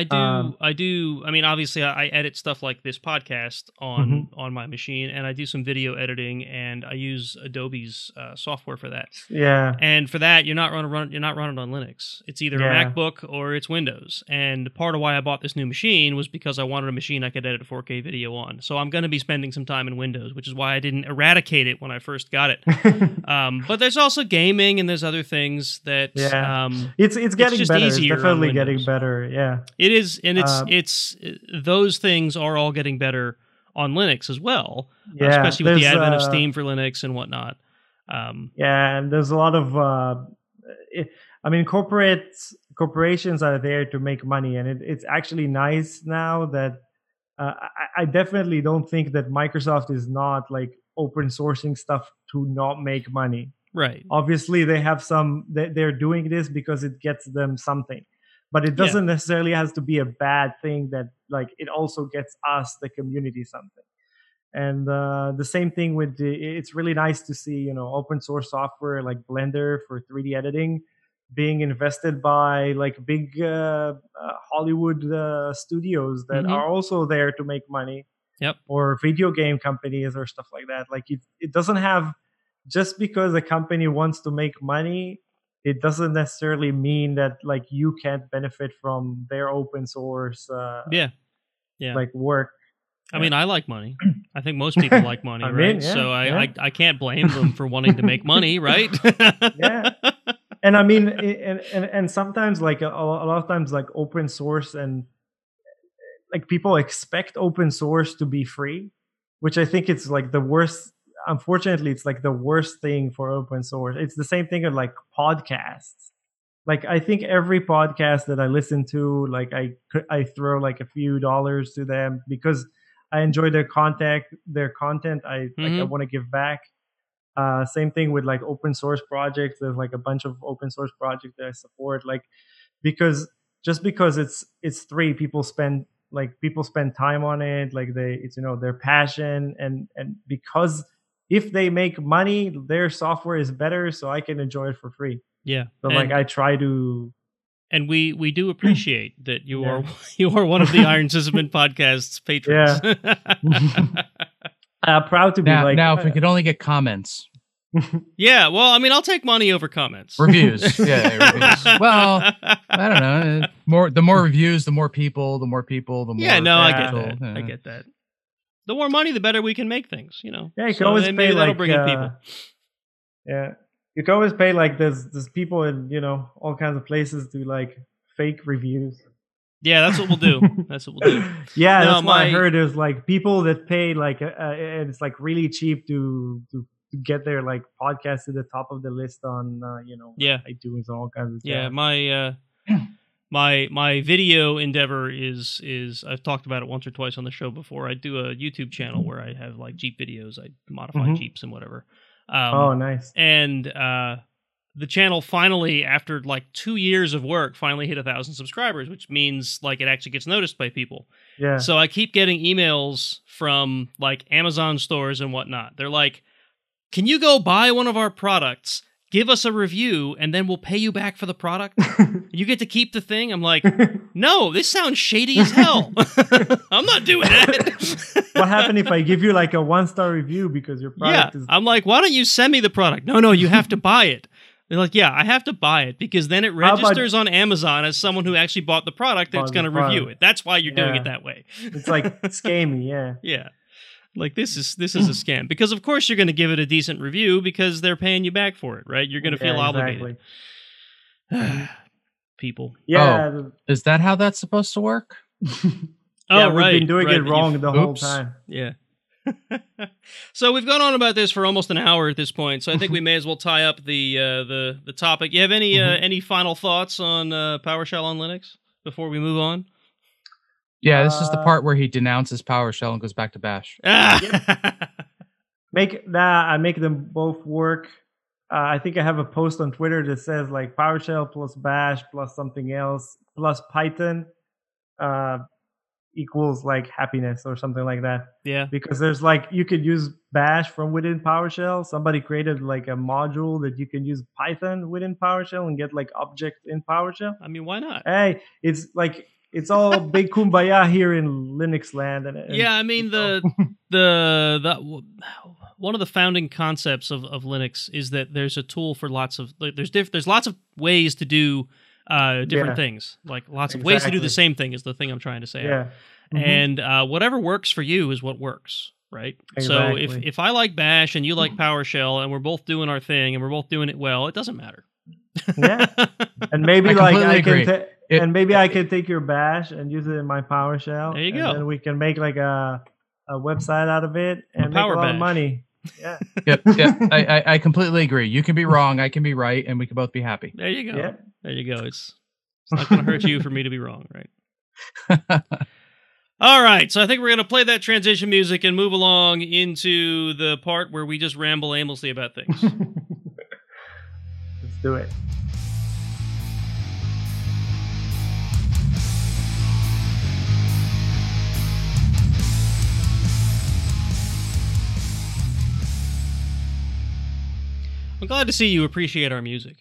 I do, Um, I do. I mean, obviously, I, edit stuff like this podcast on Mm-hmm. on my machine, and I do some video editing, and I use Adobe's uh, software for that. yeah And for that, you're not running run, you're not running on Linux. It's either Yeah. a MacBook or it's Windows. And part of why I bought this new machine was because I wanted a machine I could edit 4K video on. So I'm going to be spending some time in Windows, which is why I didn't eradicate it when I first got it. Um, but there's also gaming and there's other things that Yeah. um, it's it's getting just better it's definitely getting better yeah it is, and it's Um, it's those things are all getting better on Linux as well, uh, yeah especially with the advent of uh, Steam for Linux and whatnot. Um, Yeah, and there's a lot of. Uh, it, I mean, corporate corporations are there to make money, and it, it's actually nice now that uh, I, I definitely don't think that Microsoft is not like open sourcing stuff to not make money. right. Obviously, they have some. They, they're doing this because it gets them something, but it doesn't necessarily has to be a bad thing. That like it also gets us, the community, something and uh, the same thing with the it's really nice to see you know open source software like blender for 3d editing being invested by like big uh, uh, hollywood uh, studios that Mhm. are also there to make money Yep. or video game companies or stuff like that like it, it doesn't have just because a company wants to make money it doesn't necessarily mean that like you can't benefit from their open source uh, Yeah. Yeah. like work I mean, I like money. I think most people like money, I right? mean, yeah, so I, yeah. I I can't blame them for wanting to make money, right? Yeah. and I mean, and and, and sometimes like a, a lot of times like open source and like people expect open source to be free, which I think it's like the worst. Unfortunately, it's like the worst thing for open source. It's the same thing with like podcasts. Like I think every podcast that I listen to, like I I throw like a few dollars to them because I enjoy their content. Their content, I like. I Mhm. want to give back. Uh, same thing with like open source projects. There's like a bunch of open source projects that I support. Like because just because it's it's three people spend like people spend time on it. Like they, it's you know their passion and and because if they make money, their software is better, so I can enjoy it for free. Yeah. So and, like I try to and we we do appreciate that you Yeah. are you are one of the Iron Sysadmin podcast's patrons. uh, proud to be Now, like now if we could only get comments, yeah, well, I mean, I'll take money over comments. reviews. Yeah, yeah, reviews. Well, I don't know. More the more reviews, the more people, the more people, the more. yeah, no, I get potential, that. I uh, get that. The more money, the better we can make things. You know. Yeah, you can So always pay like bring in uh, people. Yeah, you can always pay like there's there's people in you know all kinds of places do like fake reviews. Yeah, that's what we'll do. That's what we'll do. yeah, No, that's what I heard. There's like people that pay like uh, uh, and it's like really cheap to to, to get their like podcast to the top of the list on uh, you know Yeah. iTunes and all kinds of Yeah, my uh my my video endeavor is is I've talked about it once or twice on the show before. I do a YouTube channel where I have like Jeep videos. I modify Mhm. Jeeps and whatever. Um, oh, nice. and uh the channel finally after like two years of work finally hit a thousand subscribers which means like it actually gets noticed by people Yeah. so i keep getting emails from like amazon stores and whatnot they're like can you go buy one of our products give us a review and then we'll pay you back for the product? You get to keep the thing? I'm like no this sounds shady as hell. I'm not doing that. What happened if I give you like a one star review because your yeah. product is i'm like why don't you send me the product? No no you have to buy it. They're like yeah i have to buy it because then it How about- registers on amazon as someone who actually bought the product that's going to review it. That's why you're doing it that way. It's like scammy, yeah. yeah like this is this is a scam because of course you're going to give it a decent review because they're paying you back for it right you're going to feel obligated exactly. people Yeah. the- Is that how that's supposed to work? oh yeah, right we've been doing right, it wrong you've- the whole Oops. time. Yeah. so we've gone on about this for almost an hour at this point, so I think we may as well tie up the uh, the the topic. You have any uh, Mhm. any final thoughts on uh, PowerShell on Linux before we move on? Yeah, this is the Uh, part where he denounces PowerShell and goes back to Bash. Ah! Make that I make them both work. Uh, I think I have a post on Twitter that says like PowerShell plus Bash plus something else plus Python uh, equals like happiness or something like that. yeah. Because there's like you could use Bash from within PowerShell. Somebody created like a module that you can use Python within PowerShell and get like objects in PowerShell. I mean, why not? Hey, it's like it's all big kumbaya here in Linux land. And, and Yeah, I mean the the the one of the founding concepts of, of Linux is that there's a tool for lots of there's diff, there's lots of ways to do uh, different Yeah. things. Like lots of ways to do the same thing is the thing I'm trying to say. yeah. Mhm. and uh, whatever works for you is what works right so if, if i like bash and you like powershell and we're both doing our thing and we're both doing it well it doesn't matter Yeah. and maybe I like completely I agree. can ta- It- and maybe I can take your bash and use it in my PowerShell. There you and go. Then we can make like a a website out of it and make Power a lot Bash. of money. Yeah. Yep, yep. I, I, I completely agree. You can be wrong, I can be right, and we can both be happy. there you go Yeah. there you go it's it's not going to hurt you for me to be wrong right all right so i think we're going to play that transition music and move along into the part where we just ramble aimlessly about things Let's do it. I'm glad to see you appreciate our music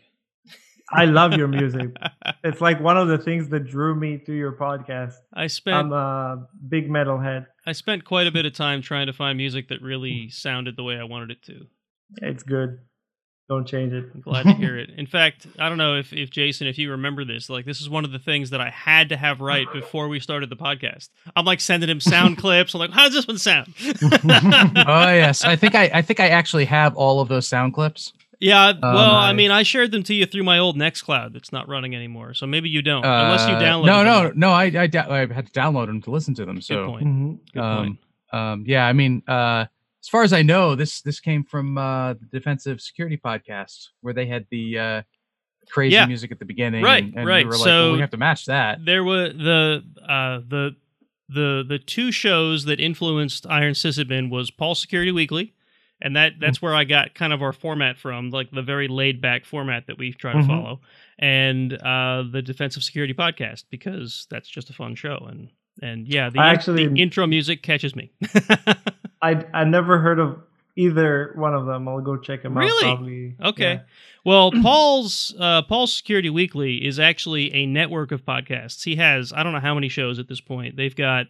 I love your music. It's like one of the things that drew me to your podcast. i spent I'm a big metalhead. I spent quite a bit of time trying to find music that really sounded the way I wanted it to. It's good. Don't change it. I'm glad to hear it. In fact, I don't know if, if Jason, if you remember this, like this is one of the things that I had to have right before we started the podcast. I'm like sending him sound clips. I'm like, how does this one sound? oh yes, I think I, I think I actually have all of those sound clips. Yeah, well, I nice. mean, I shared them to you through my old Nextcloud that's not running anymore, so maybe you don't, unless you Uh, download. No, no, them. no. I I, da- I had to download them to listen to them. Good So point. Mhm. Good um, point. um, yeah, I mean, uh, as far as I know, this this came from uh, the Defensive Security podcast, where they had the uh, crazy Yeah. music at the beginning. Right, and, and right. We were like, well, So- we have to match that. There were the uh, the the the two shows that influenced Iron Sysadmin was Paul Security Weekly, and that that's where I got kind of our format from, like the very laid back format that we try to Mhm. follow, and uh, the Defensive Security podcast because that's just a fun show and. And yeah, the, actually- the intro music catches me. I I never heard of either one of them. I'll go check them Really? out. Probably. Okay. Yeah. Well, Paul's uh, Paul's Security Weekly is actually a network of podcasts. He has I don't know how many shows at this point. They've got,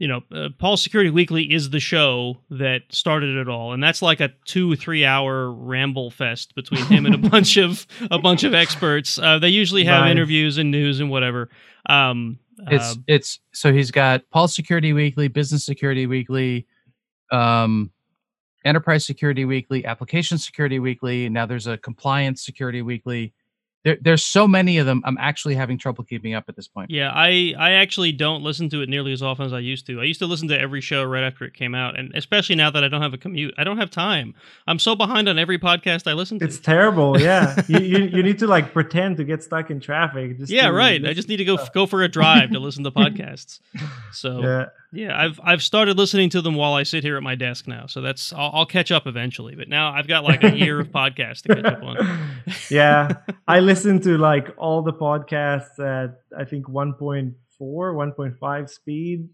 you know, uh, Paul's Security Weekly is the show that started it all, and that's like a two three hour ramble fest between him and a bunch of a bunch of experts. Uh, they usually have interviews and news and whatever. Um, It's uh, it's so he's got Paul Security Weekly, Business Security Weekly, um, Enterprise Security Weekly, Application Security Weekly. Now there's a Compliance Security Weekly. There, there's so many of them. I'm actually having trouble keeping up at this point. Yeah, I I actually don't listen to it nearly as often as I used to. I used to listen to every show right after it came out, and especially now that I don't have a commute, I don't have time. I'm so behind on every podcast I listen to. It's terrible. Yeah, you, you you need to like pretend to get stuck in traffic. Just yeah, right. I just need to go uh. go for a drive to listen to podcasts. So yeah. Yeah. I've I've started listening to them while I sit here at my desk now. So that's I'll, I'll catch up eventually. But now I've got like a year of podcasts to catch up on. yeah, I listen to like all the podcasts at I think 1.4, 1.5 speed.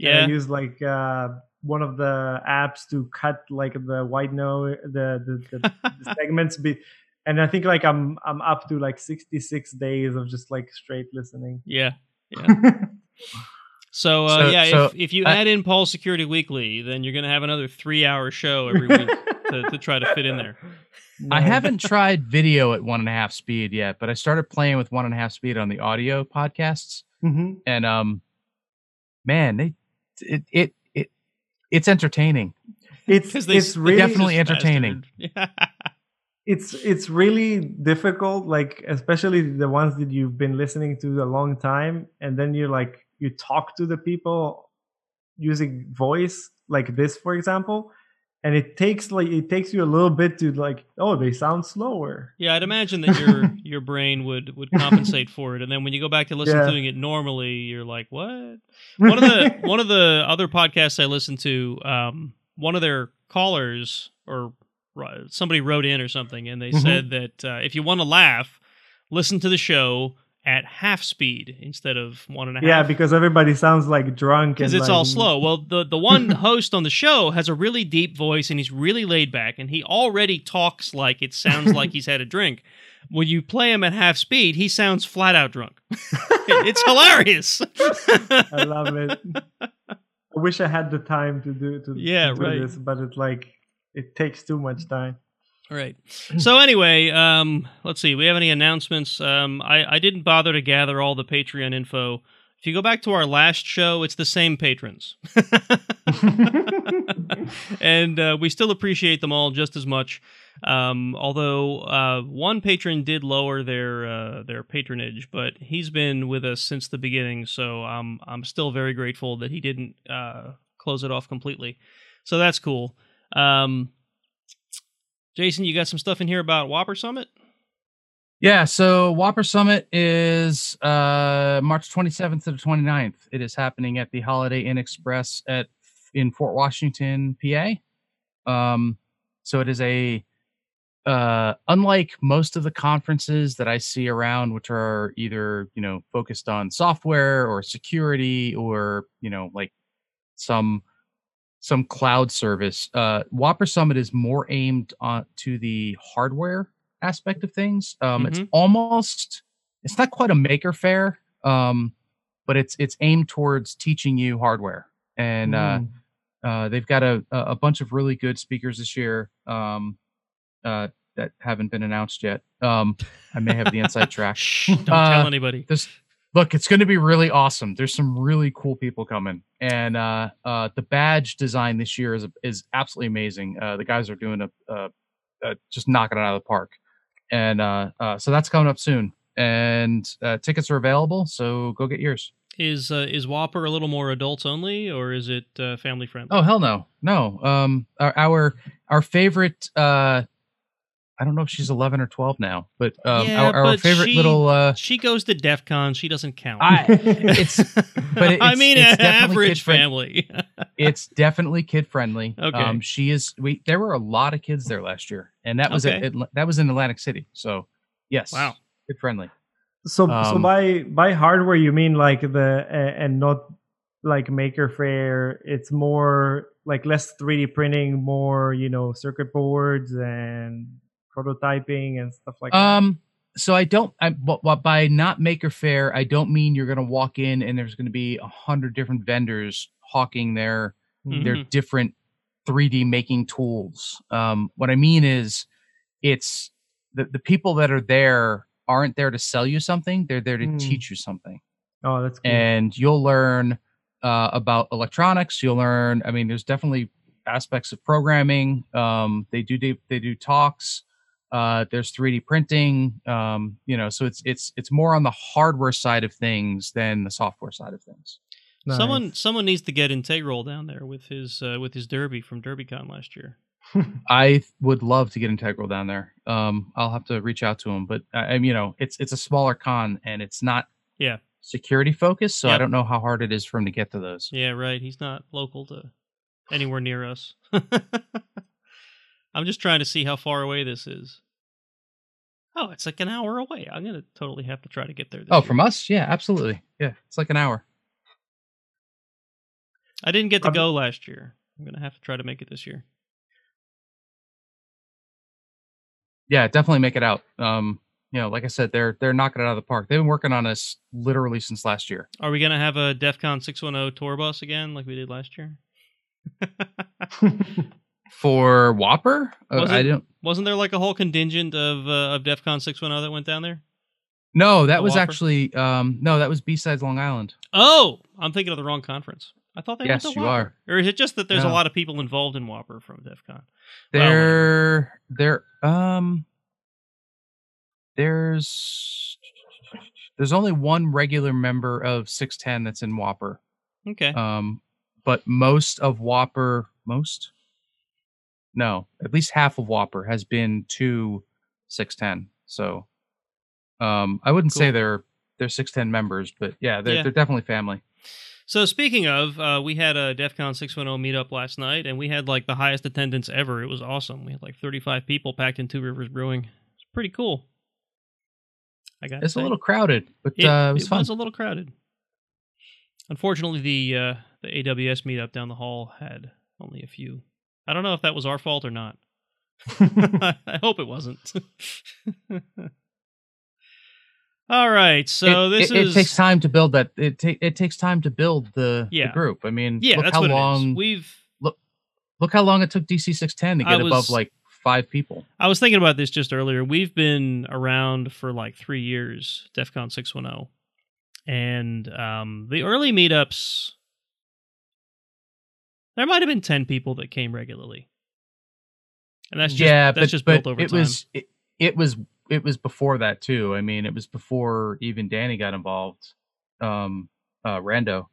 And I Yeah, use like uh, one of the apps to cut like the white noise, the the, the, the segments. Be, and I think like I'm I'm up to like 66 days of just like straight listening. yeah. Yeah. So, uh, So- yeah, so if, if you I- add in Paul Security Weekly, then you're gonna have another three hour show every week to, to try to fit in there. I haven't tried video at one and a half speed yet, but I started playing with one and a half speed on the audio podcasts, Mhm. and um, man, they it it it it's entertaining. It's they it's they really definitely entertaining. bastard. it's it's really difficult like especially the ones that you've been listening to a long time and then you like you talk to the people using voice like this for example and it takes like it takes you a little bit to like oh they sound slower Yeah, I'd imagine that your your brain would would compensate for it, and then when you go back to listen Yeah. to it normally, you're like, "What?" One of the one of the other podcasts I listened to, um, one of their callers or somebody wrote in or something, and they Mhm. said that uh, if you want to laugh, listen to the show at half speed instead of one and a half. yeah because everybody sounds like drunk because it's all slow. Well, the the one host on the show has a really deep voice and he's really laid back and he already talks like it sounds like he's had a drink. When you play him at half speed, he sounds flat out drunk. it's hilarious. i love it i wish i had the time to do to, Yeah, to do right. this but it's like it takes too much time Right. So anyway, um, let's see. We have any announcements? Um, I, I didn't bother to gather all the Patreon info. If you go back to our last show, it's the same patrons. and uh, we still appreciate them all just as much. Um, although uh, one patron did lower their uh, their patronage, but he's been with us since the beginning, so um, I'm still very grateful that he didn't uh, close it off completely. So that's cool. Um, Jason, you got some stuff in here about WOPR Summit? Yeah, so WOPR Summit is uh March 27th to the 29th. It is happening at the Holiday Inn Express at in Fort Washington, PA. Um so it is a uh unlike most of the conferences that I see around which are either, you know, focused on software or security or, you know, like some some cloud service. Uh WOPR Summit is more aimed on to the hardware aspect of things. Um, It's Mhm. almost it's not quite a Maker Faire, um, but it's it's aimed towards teaching you hardware. And uh, Mm. uh, they've got a a bunch of really good speakers this year um, uh, that haven't been announced yet. Um, I may have the inside track. Shh, don't Uh, tell anybody. This look, it's going to be really awesome. There's some really cool people coming, and uh, uh, the badge design this year is is absolutely amazing. Uh, the guys are doing a, a uh, just knocking it out of the park. And uh, uh, so that's coming up soon, and uh, tickets are available. So go get yours. Is uh, is WOPR a little more adults only, or is it uh, family friendly? Oh hell no, no. Um, our our, our favorite. I don't know if she's eleven or twelve now, but um, Yeah, our, our but favorite she- little. Uh, She goes to DEF CON. She doesn't count. I it's but it- I mean, it's an definitely average kid-friend- family. it's definitely kid friendly. Okay. Um, she is. We there were a lot of kids there last year, and that was Okay. at, Atl- that was in Atlantic City. So yes, Wow. kid friendly. So, so Um, by by hardware you mean like the uh, and not like Maker Faire. It's more like less 3D printing, more you know circuit boards and prototyping and stuff like that. Um, so I don't. I by not Maker Faire, I don't mean you're going to walk in and there's going to be a hundred different vendors hawking their their Mhm. different 3D making tools. Um, what I mean is, it's the the people that are there aren't there to sell you something; they're there to Mm. teach you something. Oh, that's cool. and you'll learn uh, about electronics. You'll learn. I mean, there's definitely aspects of programming. Um, they do they, they do talks. Uh, there's 3D printing. Um, you know, so it's it's it's more on the hardware side of things than the software side of things. Someone Nice. someone needs to get Integral down there with his uh, with his Derby from DerbyCon last year. I would love to get Integral down there. Um, I'll have to reach out to him, but I, I'm, you know, it's it's a smaller con and it's not Yeah. security focused, so I don't know how hard it is for him to get to those. Yeah, right. He's not local to anywhere near us. I'm just trying to see how far away this is. Oh, it's like an hour away. I'm gonna totally have to try to get there. This Oh, year. from us? Yeah, absolutely. Yeah, it's like an hour. I didn't get to go last year. I'm gonna have to try to make it this year. yeah, definitely make it out. Um, you know, like I said, they're they're knocking it out of the park. They've been working on this literally since last year. Are we gonna have a DEF CON 610 tour bus again, like we did last year? For WOPR, uh, Was I don't. Wasn't there like a whole contingent of uh, of DEF CON 610 that went down there? No, that The was WOPR? actually um, no, that was BSides Long Island. Oh, I'm thinking of the wrong conference. I thought they Yes, went to you WOPR. Or is it just that there's a lot of people involved in WOPR from DEF CON? Well, There, there, um, there's there's only one regular member of six ten that's in WOPR. Okay. Um, but most of WOPR, most, no, at least half of WOPR has been to six ten. So, um, I wouldn't say they're they're six ten members, but yeah, they're Yeah. they're definitely family. So speaking of, uh, we had a DEF CON 610 meetup last night, and we had like the highest attendance ever. It was awesome. We had like 35 people packed in Two Rivers Brewing. It's pretty cool. I got It's a little crowded, but it, uh, it was it fun. was a little crowded. Unfortunately, the uh, the AWS meetup down the hall had only a few. I don't know if that was our fault or not. I hope it wasn't. All right, so it, this it, is it takes time to build that. It ta- it takes time to build the, the group. I mean, Yeah, look how long. We've look look how long it took DC six ten to get above like five people. I was thinking about this just earlier. We've been around for like three years, DEF CON 610. And um, the early meetups, there might have been 10 people that came regularly. And that's just, yeah, that's but, just but built over it time. was it, it was it was before that too. I mean, it was before even Danny got involved. Um, uh, Rando.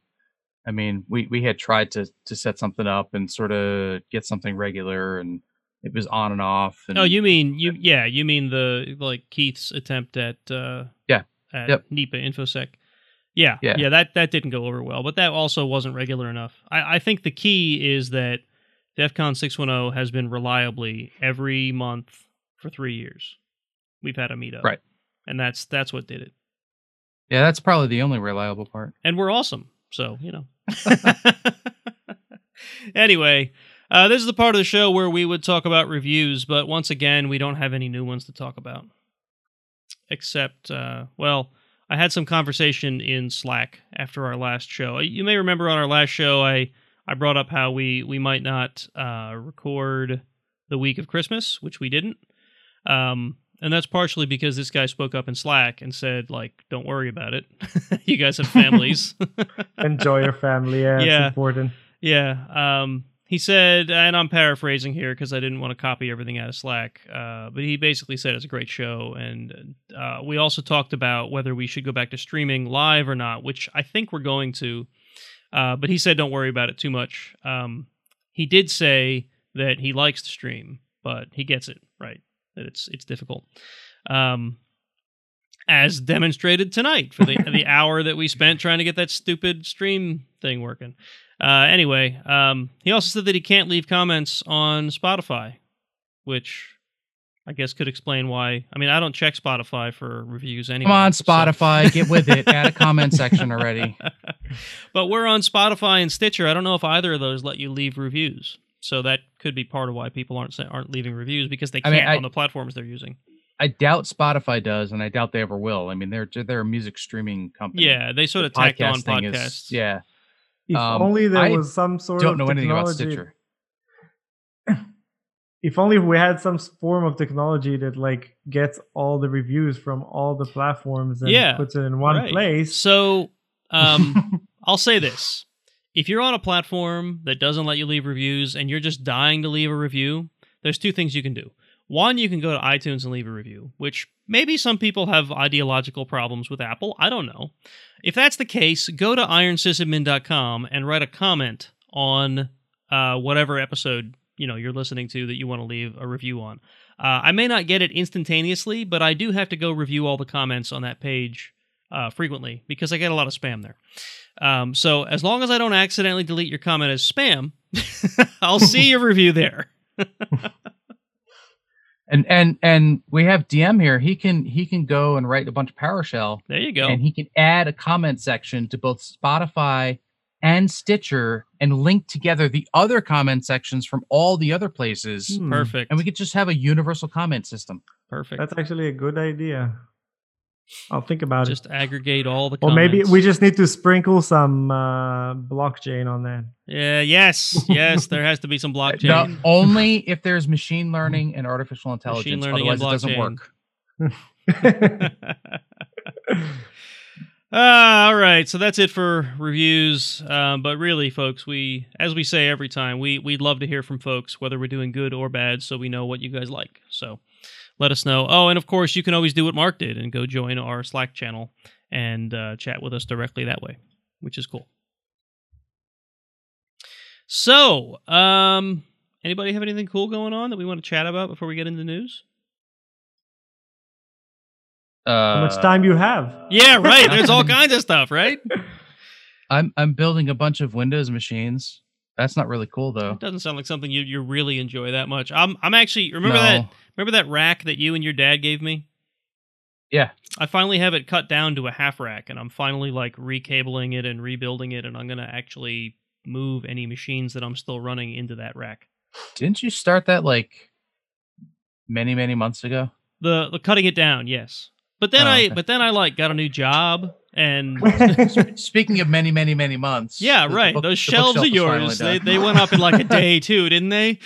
I mean, we we had tried to to set something up and sort of get something regular, and it was on and off. And oh, you mean, you yeah, you mean the like Keith's attempt at, uh, Yeah. at Yep. NEPA InfoSec. Yeah, Yeah. yeah, that that didn't go over well, but that also wasn't regular enough. I, I think the key is that DEF CON 610 has been reliably every month for three years. We've had a meetup, Right. And that's that's what did it. yeah, that's probably the only reliable part. And we're awesome, so you know. anyway, uh, this is the part of the show where we would talk about reviews, but once again, we don't have any new ones to talk about. Except, uh, well, I had some conversation in Slack after our last show. You may remember on our last show, I I brought up how we we might not uh, record the week of Christmas, which we didn't. Um, and that's partially because this guy spoke up in Slack and said, like, don't worry about it. you guys have families. Enjoy your family. Yeah, Yeah. it's important. Yeah. Um, he said, and I'm paraphrasing here because I didn't want to copy everything out of Slack, uh, but he basically said it's a great show. And uh, we also talked about whether we should go back to streaming live or not, which I think we're going to. Uh, but he said, don't worry about it too much. Um, he did say that he likes to stream, but he gets it right that it's it's difficult. Um, as demonstrated tonight for the the hour that we spent trying to get that stupid stream thing working. Uh, anyway, um, he also said that he can't leave comments on Spotify, which I guess could explain why. I mean, I don't check Spotify for reviews anyway. Come on, so- Spotify, get with it. Add a comment section already. but we're on Spotify and Stitcher. I don't know if either of those let you leave reviews. So that could be part of why people aren't aren't leaving reviews because they can't mean, I- on the platforms they're using. I doubt Spotify does, and I doubt they ever will. I mean, they're they're a music streaming company. Yeah, they sort The of tacked on podcast thing is- podcasts. yeah, If Um, only there I was some sort don't of know anything about technology- Stitcher. If only we had some form of technology that like gets all the reviews from all the platforms and Yeah, puts it in one right. place. So um, I'll say this: if you're on a platform that doesn't let you leave reviews and you're just dying to leave a review, there's two things you can do. One, you can go to iTunes and leave a review, which maybe some people have ideological problems with Apple. I don't know. If that's the case, go to ironsysadmin.com and write a comment on uh, whatever episode you know you're listening to that you want to leave a review on. Uh, I may not get it instantaneously, but I do have to go review all the comments on that page uh, frequently because I get a lot of spam there. Um, so as long as I don't accidentally delete your comment as spam, I'll see your review there. and and and we have DM here. He can he can go and write a bunch of PowerShell, There you go. and he can add a comment section to both Spotify and Stitcher, and link together the other comment sections from all the other places, Hmm, Perfect. and we could just have a universal comment system. Perfect. That's actually a good idea. I'll think about Just it. Just aggregate all the Or comments. maybe we just need to sprinkle some uh, blockchain on that. Yeah, yes, yes, there has to be some No, blockchain. only if there's machine learning and artificial intelligence. learning and Otherwise, it doesn't work. Ah, all right, so that's it for reviews. Um, but really, folks, we, as we say every time, we we'd love to hear from folks, whether we're doing good or bad, so we know what you guys like. So let us know. Oh, and of course, you can always do what Mark did and go join our Slack channel and uh, chat with us directly that way, which is cool. So, um, anybody have anything cool going on that we want to chat about before we get into news? How much Uh, time you have? Yeah, right. There's all kinds of stuff, right? I'm I'm building a bunch of Windows machines. That's not really cool though. It doesn't sound like something you, you really enjoy that much. I'm I'm actually remember No. that remember that rack that you and your dad gave me? Yeah. I finally have it cut down to a half rack and I'm finally like recabling it and rebuilding it and I'm gonna actually move any machines that I'm still running into that rack. Didn't you start that like many many months ago? The the cutting it down, yes. But then Oh, I okay. but then I like got a new job and Speaking of many many many months. yeah, the- the right. book- Those shelves bookshelf of yours, they, they went up in like a day too, didn't they?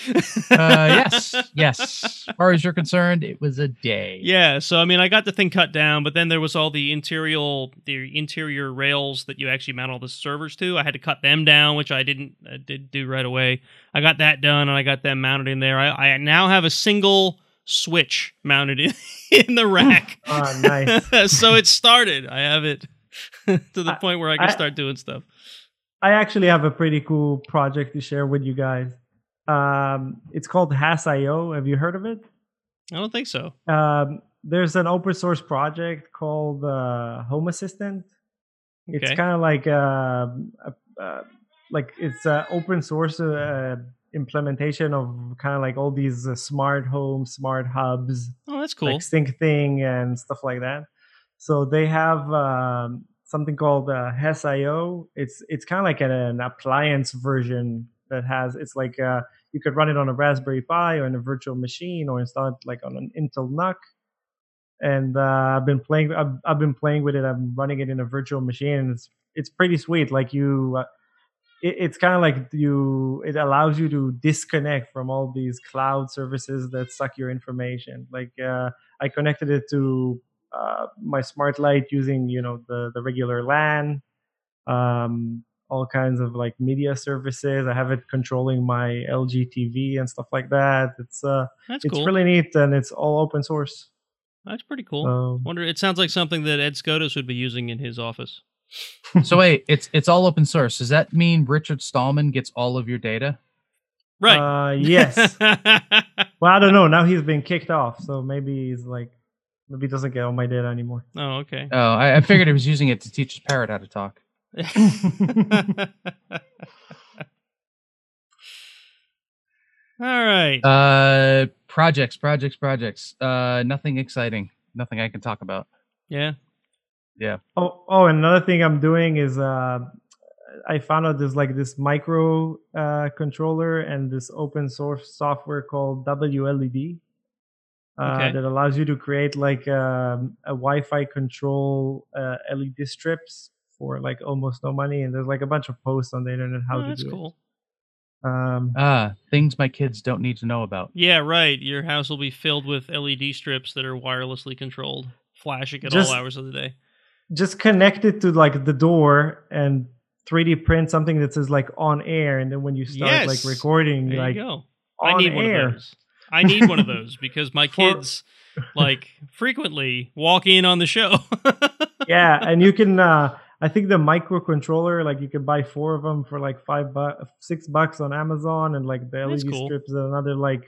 uh, yes, yes. As far as you're concerned, it was a day. Yeah, so I mean, I got the thing cut down, but then there was all the interior, the interior rails that you actually mount all the servers to. I had to cut them down, which I didn't uh, did do right away. I got that done, and I got them mounted in there. I, I now have a single switch mounted in, in the rack. Ah, nice. so it started. I have it to the I- point where I can I- start doing stuff. I actually have a pretty cool project to share with you guys. Um, it's called Hass.io. Have you heard of it? I don't think so. Um, there's an open source project called uh, Home Assistant. It's kind of like um, a, uh, like it's an open source uh, implementation of kind of like all these uh, smart homes, smart hubs, Oh, that's cool. like Sync Thing and stuff like that. So they have um, something called uh, Hass.io. It's it's kind of like an, an appliance version that has it's like uh, you could run it on a Raspberry Pi or in a virtual machine or install it like on an Intel NUC. And uh, I've been playing. I've, I've been playing with it. I'm running it in a virtual machine, and it's it's pretty sweet. Like you, uh, it, it's kind of like you. It allows you to disconnect from all these cloud services that suck your information. Like uh, I connected it to uh, my smart light using you know the the regular LAN. Um, all kinds of like media services. I have it controlling my LG TV and stuff like that. It's uh, That's it's cool. really neat, and it's all open source. That's pretty cool. So, Wonder. It sounds like something that Ed Scotus would be using in his office. So wait, it's it's all open source. Does that mean Richard Stallman gets all of your data? Right. Uh, yes. well, I don't know. Now he's been kicked off, so maybe he's like, maybe he doesn't get all my data anymore. oh, okay. Oh, I, I figured he was using it to teach his parrot how to talk. All right. Uh, projects, projects, projects. Uh, nothing exciting. Nothing I can talk about. yeah. Yeah. Oh, oh, another thing I'm doing is uh, I found out there's like this micro uh, controller and this open source software called WLED Okay. that allows you to create like um, a Wi-Fi control uh, LED strips for like almost no money. And there's like a bunch of posts on the internet how Oh, to do cool. it. Um, Ah, things my kids don't need to know about. Yeah, right. Your house will be filled with LED strips that are wirelessly controlled, flashing at Just- all hours of the day. just connect it to like the door and 3D print something that says like on air, and then when you start Yes. like recording, There like you go. on I need one air. I need one of those because my kids like frequently walk in on the show. yeah, and you can. uh I think the microcontroller, like you can buy four of them for like five bu- six bucks on Amazon, and like the That's LED cool. strips, are another like.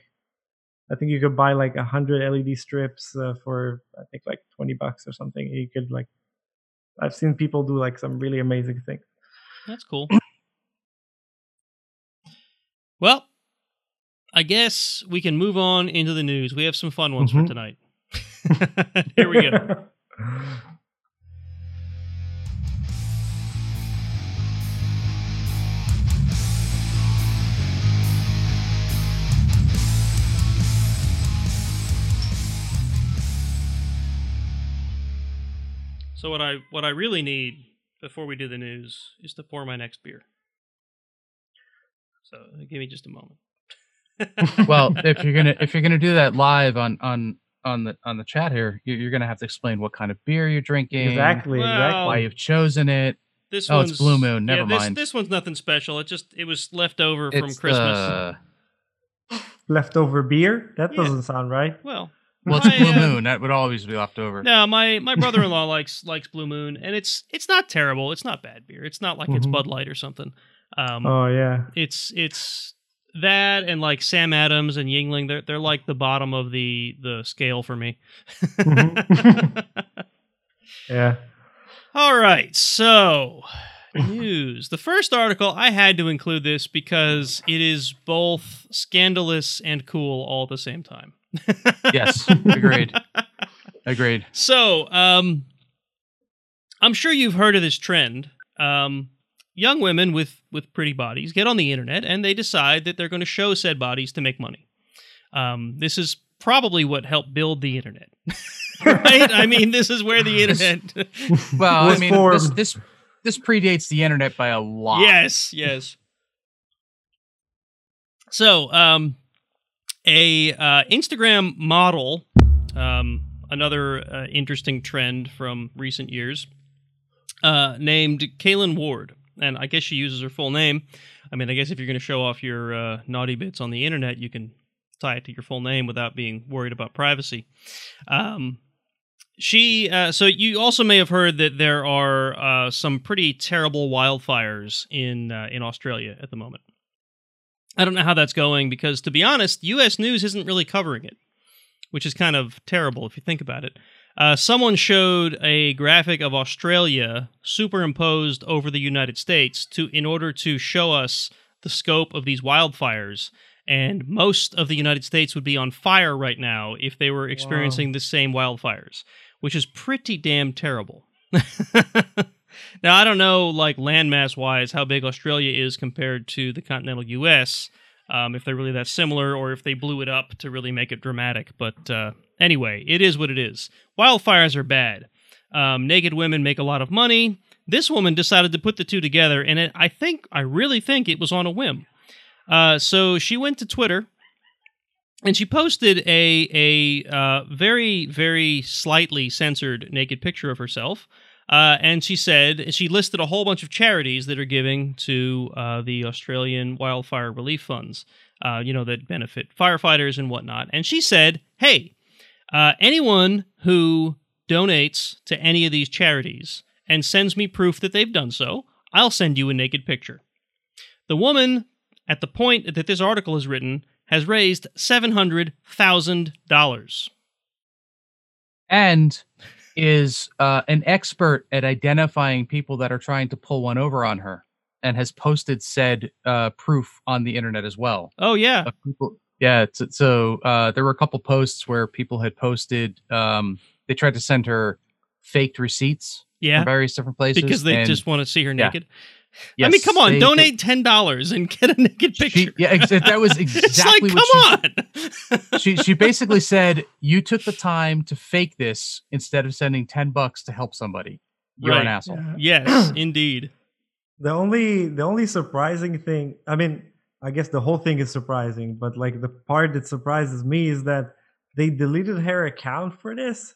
I think you could buy like a hundred LED strips uh, for I think like twenty bucks or something. You could like, I've seen people do like some really amazing things. That's cool. Well, I guess we can move on into the news. We have some fun ones Mhm. for tonight. Here we go. So what I what I really need before we do the news is to pour my next beer. So give me just a moment. Well, if you're gonna if you're gonna do that live on on on the on the chat here, you- you're gonna have to explain what kind of beer you're drinking, exactly, Well, exactly. why you've chosen it. This Oh, it's one's, Blue Moon, yeah, never this, mind. This one's nothing special. It just it was left over from Christmas. uh, Leftover beer? That Yeah. doesn't sound right. Well, well, it's my, Blue uh, Moon. That would always be left over. No, my my brother in law likes likes Blue Moon, and it's it's not terrible. It's not bad beer. It's not like it's Mhm. Bud Light or something. Um, Oh yeah. it's it's that and like Sam Adams and Yuengling. They're they're like the bottom of the the scale for me. Mhm. Yeah. All right, so news. The first article I had to include this because it is both scandalous and cool all at the same time. Yes, agreed. Agreed. So, um, I'm sure you've heard of this trend. Um, young women with with pretty bodies get on the internet and they decide that they're going to show said bodies to make money. Um, this is probably what helped build the internet, right? I mean, this is where the internet. Well, I mean, for- this this this predates the internet by a lot. yes, yes. So, um, a uh, Instagram model, um, another uh, interesting trend from recent years, uh, named Kaylen Ward, and I guess she uses her full name. I mean, I guess if you're going to show off your uh, naughty bits on the internet, you can tie it to your full name without being worried about privacy. Um, she uh, so you also may have heard that there are uh, some pretty terrible wildfires in uh, in Australia at the moment. I don't know how that's going because to be honest, U.S. news isn't really covering it, which is kind of terrible if you think about it. Uh, someone showed a graphic of Australia superimposed over the United States to in order to show us the scope of these wildfires. And most of the United States would be on fire right now if they were experiencing the same wildfires, which is pretty damn terrible. now I don't know, like landmass wise, how big Australia is compared to the continental U.S. Um, if they're really that similar, or if they blew it up to really make it dramatic. But uh, anyway, it is what it is. Wildfires are bad. Um, naked women make a lot of money. This woman decided to put the two together, and it, I think, I really think it was on a whim. Uh, so she went to Twitter and she posted a a uh, very very slightly censored naked picture of herself Uh, and she said she listed a whole bunch of charities that are giving to uh, the Australian wildfire relief funds, uh, you know, that benefit firefighters and whatnot. And she said, hey, uh, anyone who donates to any of these charities and sends me proof that they've done so, I'll send you a naked picture. The woman, at the point that this article is written, has raised $700,000. and is uh, an expert at identifying people that are trying to pull one over on her and has posted said uh, proof on the internet as well Oh, yeah. of people yeah so, so uh, there were a couple posts where people had posted um, they tried to send her faked receipts Yeah. from various different places Because they and just want to see her yeah. naked. I mean, come on, they- donate $10 and get a naked she, picture. yeah ex- that was it's exactly like, what come she on. she she basically said you took the time to fake this instead of sending 10 bucks to help somebody you're an asshole Yeah. yes, indeed. The only the only surprising thing, I mean, I guess the whole thing is surprising, but like the part that surprises me is that they deleted her account for this.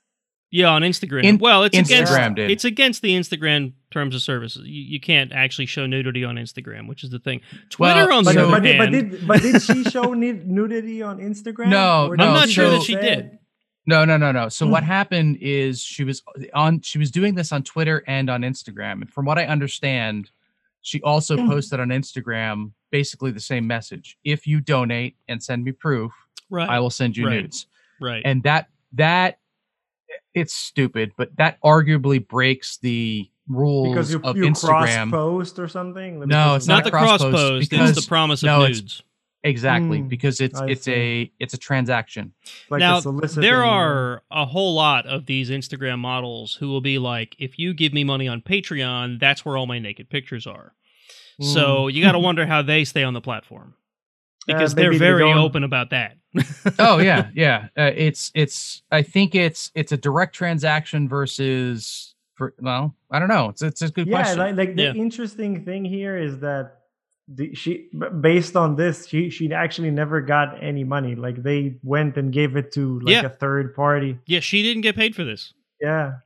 Yeah, on Instagram. In- well, it's against Instagram did. it's against the Instagram terms of service. You, you can't actually show nudity on Instagram, which is the thing. Twitter, Well, on But, the So- other but, did, but did but did she show nudity on Instagram? No, no, I'm not sure that she say- did. No, no, no, no. So what Hmm. happened is she was on she was doing this on Twitter and on Instagram. And from what I understand, she also Hmm. posted on Instagram basically the same message. If you donate and send me proof, Right, I will send you Right. nudes. right. And that that it's stupid, but that arguably breaks the rules because you, of you cross Instagram. post or something. No, it's of not the cross cross-post post. It's because- the promise of no, it's- nudes. Exactly, Hmm, because it's I it's see. a it's a transaction. like now a there are a whole lot of these Instagram models who will be like, if you give me money on Patreon, that's where all my naked pictures are. So you got to wonder how they stay on the platform Uh, because they're maybe they very open about that. oh yeah, yeah. Uh, it's it's. I think it's it's a direct transaction versus. For, well, I don't know. It's it's a good yeah, question. like, like the interesting thing here is that the, she based on this she she actually never got any money like they went and gave it to like Yeah. a third party Yeah, she didn't get paid for this. yeah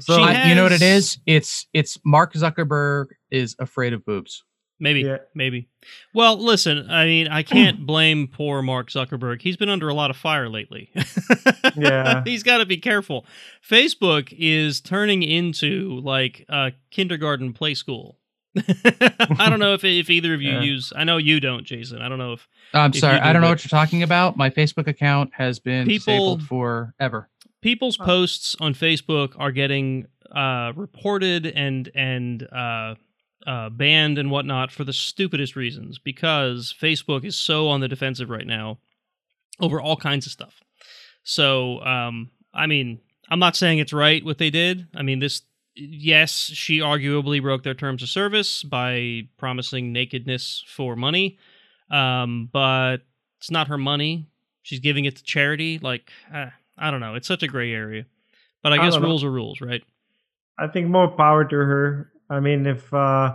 so She I- you know what it is? It's it's Mark Zuckerberg is afraid of boobs. Maybe, Yeah. maybe. Well, listen, I mean, I can't blame poor Mark Zuckerberg. He's been under a lot of fire lately. Yeah. He's got to be careful. Facebook is turning into like a kindergarten play school. I don't know if if either of you Yeah. use. I know you don't, Jason. I don't know if I'm If sorry, do I don't know what you're talking about. My Facebook account has been People- disabled forever. people's Oh. posts on Facebook are getting uh, reported and and uh, uh, banned and whatnot for the stupidest reasons because Facebook is so on the defensive right now over all kinds of stuff. So, um, I mean, I'm not saying it's right what they did. I mean, this, yes, she arguably broke their terms of service by promising nakedness for money, um, but it's not her money. She's giving it to charity. Like, uh, I don't know. It's such a gray area. But I I guess know. rules are rules, right? i think more power to her i mean if uh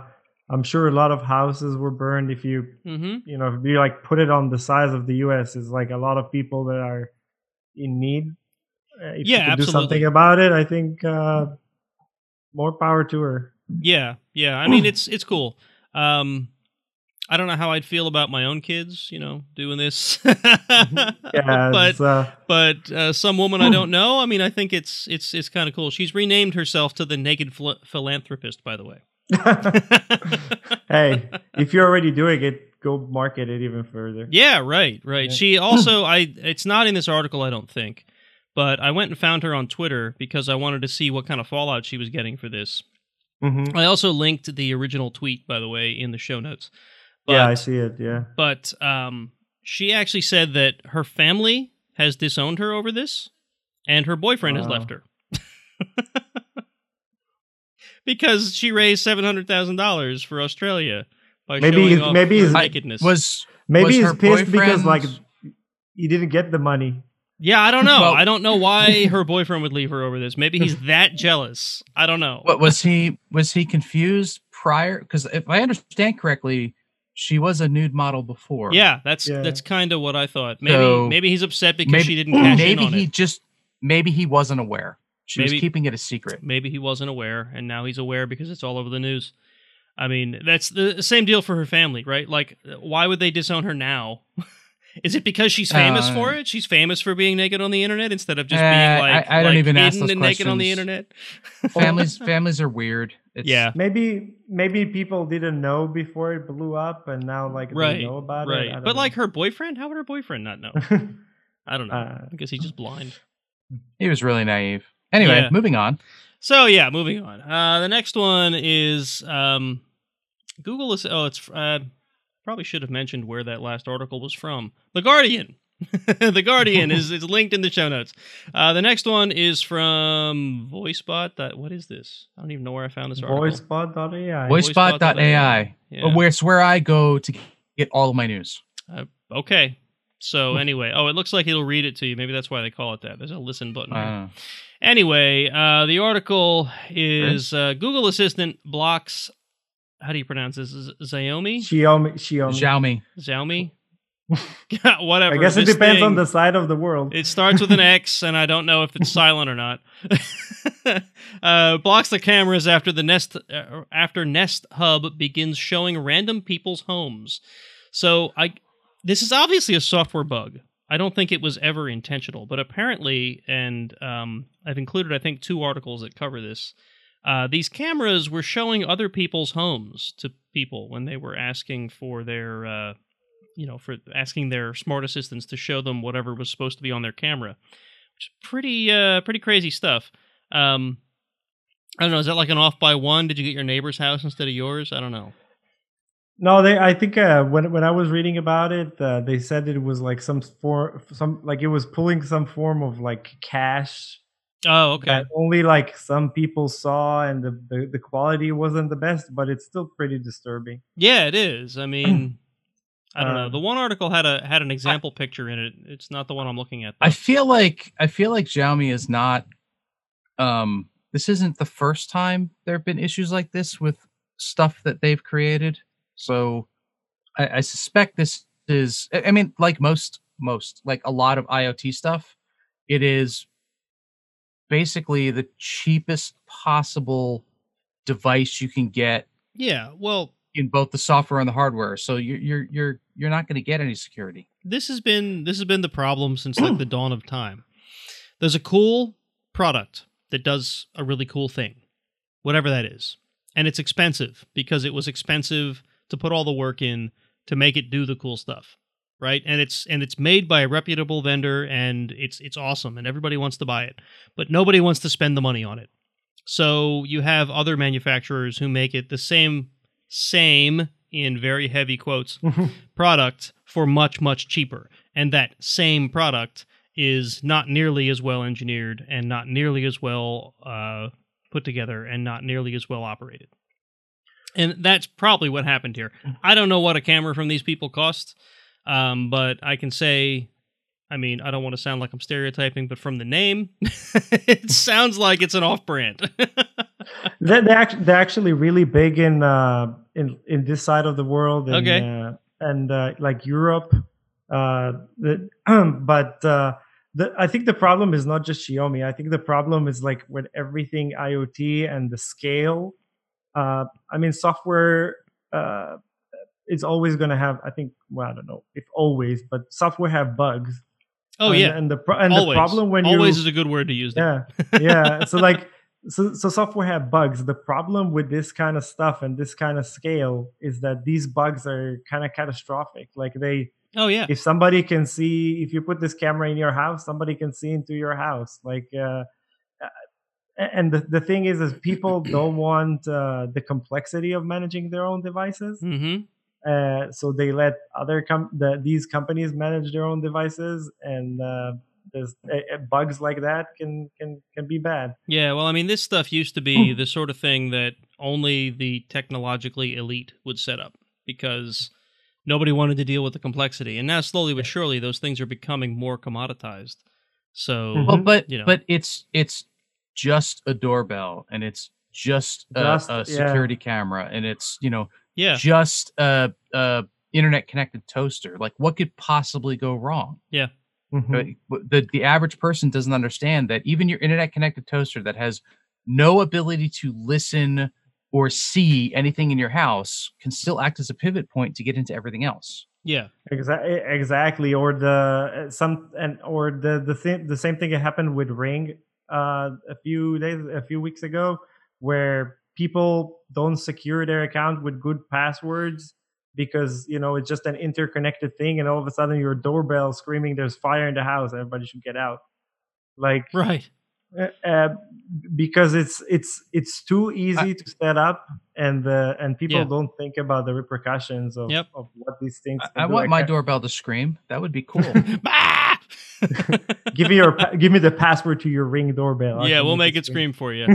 i'm sure a lot of houses were burned if you Mm-hmm. you know if you like put it on the size of the us is like a lot of people that are in need uh, if Yeah, you could do something about it i think uh more power to her Yeah, yeah. I mean, it's it's cool. Um, I don't know how I'd feel about my own kids, you know, doing this. yeah but uh, but uh, some woman I don't know. I mean, I think it's it's it's kind of cool. She's renamed herself to the Naked Phil- Philanthropist, by the way. hey, if you're already doing it, go market it even further. Yeah, right, right. Yeah. She also I it's not in this article, I don't think, but I went and found her on Twitter because I wanted to see what kind of fallout she was getting for this. Mhm. I also linked the original tweet, by the way, in the show notes. Yeah, I see it. Yeah. but um, she actually said that her family has disowned her over this, and her boyfriend has left her because she raised seven hundred thousand dollars for Australia by Maybe showing he's- off maybe her he's- nakedness. Was Maybe Was he's her pissed because like he didn't get the money. yeah, I don't know. Well- I don't know why her boyfriend would leave her over this. Maybe he's that jealous. I don't know. what was he was he confused prior? Because if I understand correctly, she was a nude model before. Yeah, that's Yeah. that's kind of what I thought. Maybe So- maybe he's upset because maybe she didn't cash maybe in on he it. just maybe he wasn't aware. She was Maybe- keeping it a secret. Maybe he wasn't aware, and now he's aware because it's all over the news. I mean, that's the same deal for her family, right? Like, why would they disown her now? Is it because she's famous Uh, for it? She's famous for being naked on the internet instead of just Eh, being like, I- I don't like even ask hidden those and naked on the internet. Families families are weird. It's, Yeah. Maybe maybe people didn't know before it blew up, and now like Right, they know about it. Right. But know. like her boyfriend, how would her boyfriend not know? I don't know. Uh, I guess he's just blind. He was really naive. Anyway, Yeah. moving on. So yeah, moving on. Uh, the next one is um, Google is. Oh, it's uh, probably should have mentioned where that last article was from. The Guardian. the Guardian is is linked in the show notes. Uh, the next one is from VoiceBot. That what is this? I don't even know where I found this article. Voicebot.ai. Voicebot.ai. Yeah. Where it's where I go to get all of my news. Uh, okay. So anyway, oh, it looks like it'll read it to you. Maybe that's why they call it that. There's a listen button. Uh, Anyway, uh, the article is uh, Google Assistant blocks. How do you pronounce this? Z- Xiaomi? Xiaomi. Xiaomi. Xiaomi? Whatever. I guess it depends on the side of the world. It starts with an X, and I don't know if it's silent or not. uh, blocks the cameras after the Nest uh, after Nest Hub begins showing random people's homes. So I, this is obviously a software bug. I don't think it was ever intentional, but apparently, and um, I've included I think two articles that cover this. Uh, these cameras were showing other people's homes to people when they were asking for their uh, you know, for asking their smart assistants to show them whatever was supposed to be on their camera, which is pretty, uh, pretty crazy stuff. Um, I don't know. Is that like an off by one? Did you get your neighbor's house instead of yours? I don't know. No, they. I think uh, when when I was reading about it, uh, they said it was like some for some like it was pulling some form of like cache Oh, okay. that only like some people saw, and the, the the quality wasn't the best, but it's still pretty disturbing. Yeah, it is. I mean, I don't know. Um, The one article had a had an example picture in it. It's not the one I'm looking at. I feel like I feel like Xiaomi is not. Um, this isn't the first time there have been issues like this with stuff that they've created. So, I, I suspect this is. I I mean, like most most like a lot of IoT stuff, it is basically the cheapest possible device you can get yeah. Well, in both the software and the hardware. So you're you're you're you're not going to get any security. this has been this has been the problem since like the dawn of time. There's a cool product that does a really cool thing, whatever that is, and it's expensive because it was expensive to put all the work in to make it do the cool stuff, right? And it's and it's made by a reputable vendor and it's it's awesome and everybody wants to buy it, but nobody wants to spend the money on it. So you have other manufacturers who make it the same same in very heavy quotes product for much much cheaper. And that same product is not nearly as well engineered and not nearly as well uh, put together and not nearly as well operated. And that's probably what happened here. I don't know what a camera from these people costs um, but i can say i mean i don't want to sound like i'm stereotyping but from the name it sounds like it's an off-brand They're, they're, actually, they're actually really big in uh, in in this side of the world, and, Okay. uh, and uh, like Europe. Uh, the, but uh, the, I think the problem is not just Xiaomi. I think the problem is like with everything IoT and the scale. Uh, I mean, software uh, is always going to have. I think. Well, I don't know if always, but software have bugs. oh and, yeah and the pro- and always the problem when always you is a good word to use there. yeah yeah so like so, so software have bugs. The problem with this kind of stuff and this kind of scale is that these bugs are kind of catastrophic. Like they oh yeah. if somebody can see if you put this camera in your house somebody can see into your house. Like uh uh, and the, the thing is is people don't want uh, the complexity of managing their own devices. Mm-hmm. Uh, so they let other com- the, these companies manage their own devices and uh, there's uh, bugs like that can can can be bad Yeah, well, I mean, this stuff used to be the sort of thing that only the technologically elite would set up because nobody wanted to deal with the complexity. And now, slowly but surely, those things are becoming more commoditized. So. Well, but You know. but it's it's just a doorbell and it's just a, Just- a yeah. security camera and it's you know yeah, just a, a internet connected toaster. Like what could possibly go wrong? Mhm. But the the average person doesn't understand that even your internet connected toaster that has no ability to listen or see anything in your house can still act as a pivot point to get into everything else. Yeah. Exactly, exactly. Or the some and or the the thing the same thing that happened with Ring uh, a few days a few weeks ago, where people don't secure their account with good passwords because you know it's just an interconnected thing, and all of a sudden your doorbell screaming there's fire in the house, everybody should get out. Like Right. uh, because it's it's it's too easy to set up and uh, and people Yeah. don't think about the repercussions of, Yep. of what these things I, can I do. want my ca- doorbell to scream. That would be cool. Give me your give me the password to your ring doorbell I yeah, we'll make it scream for you.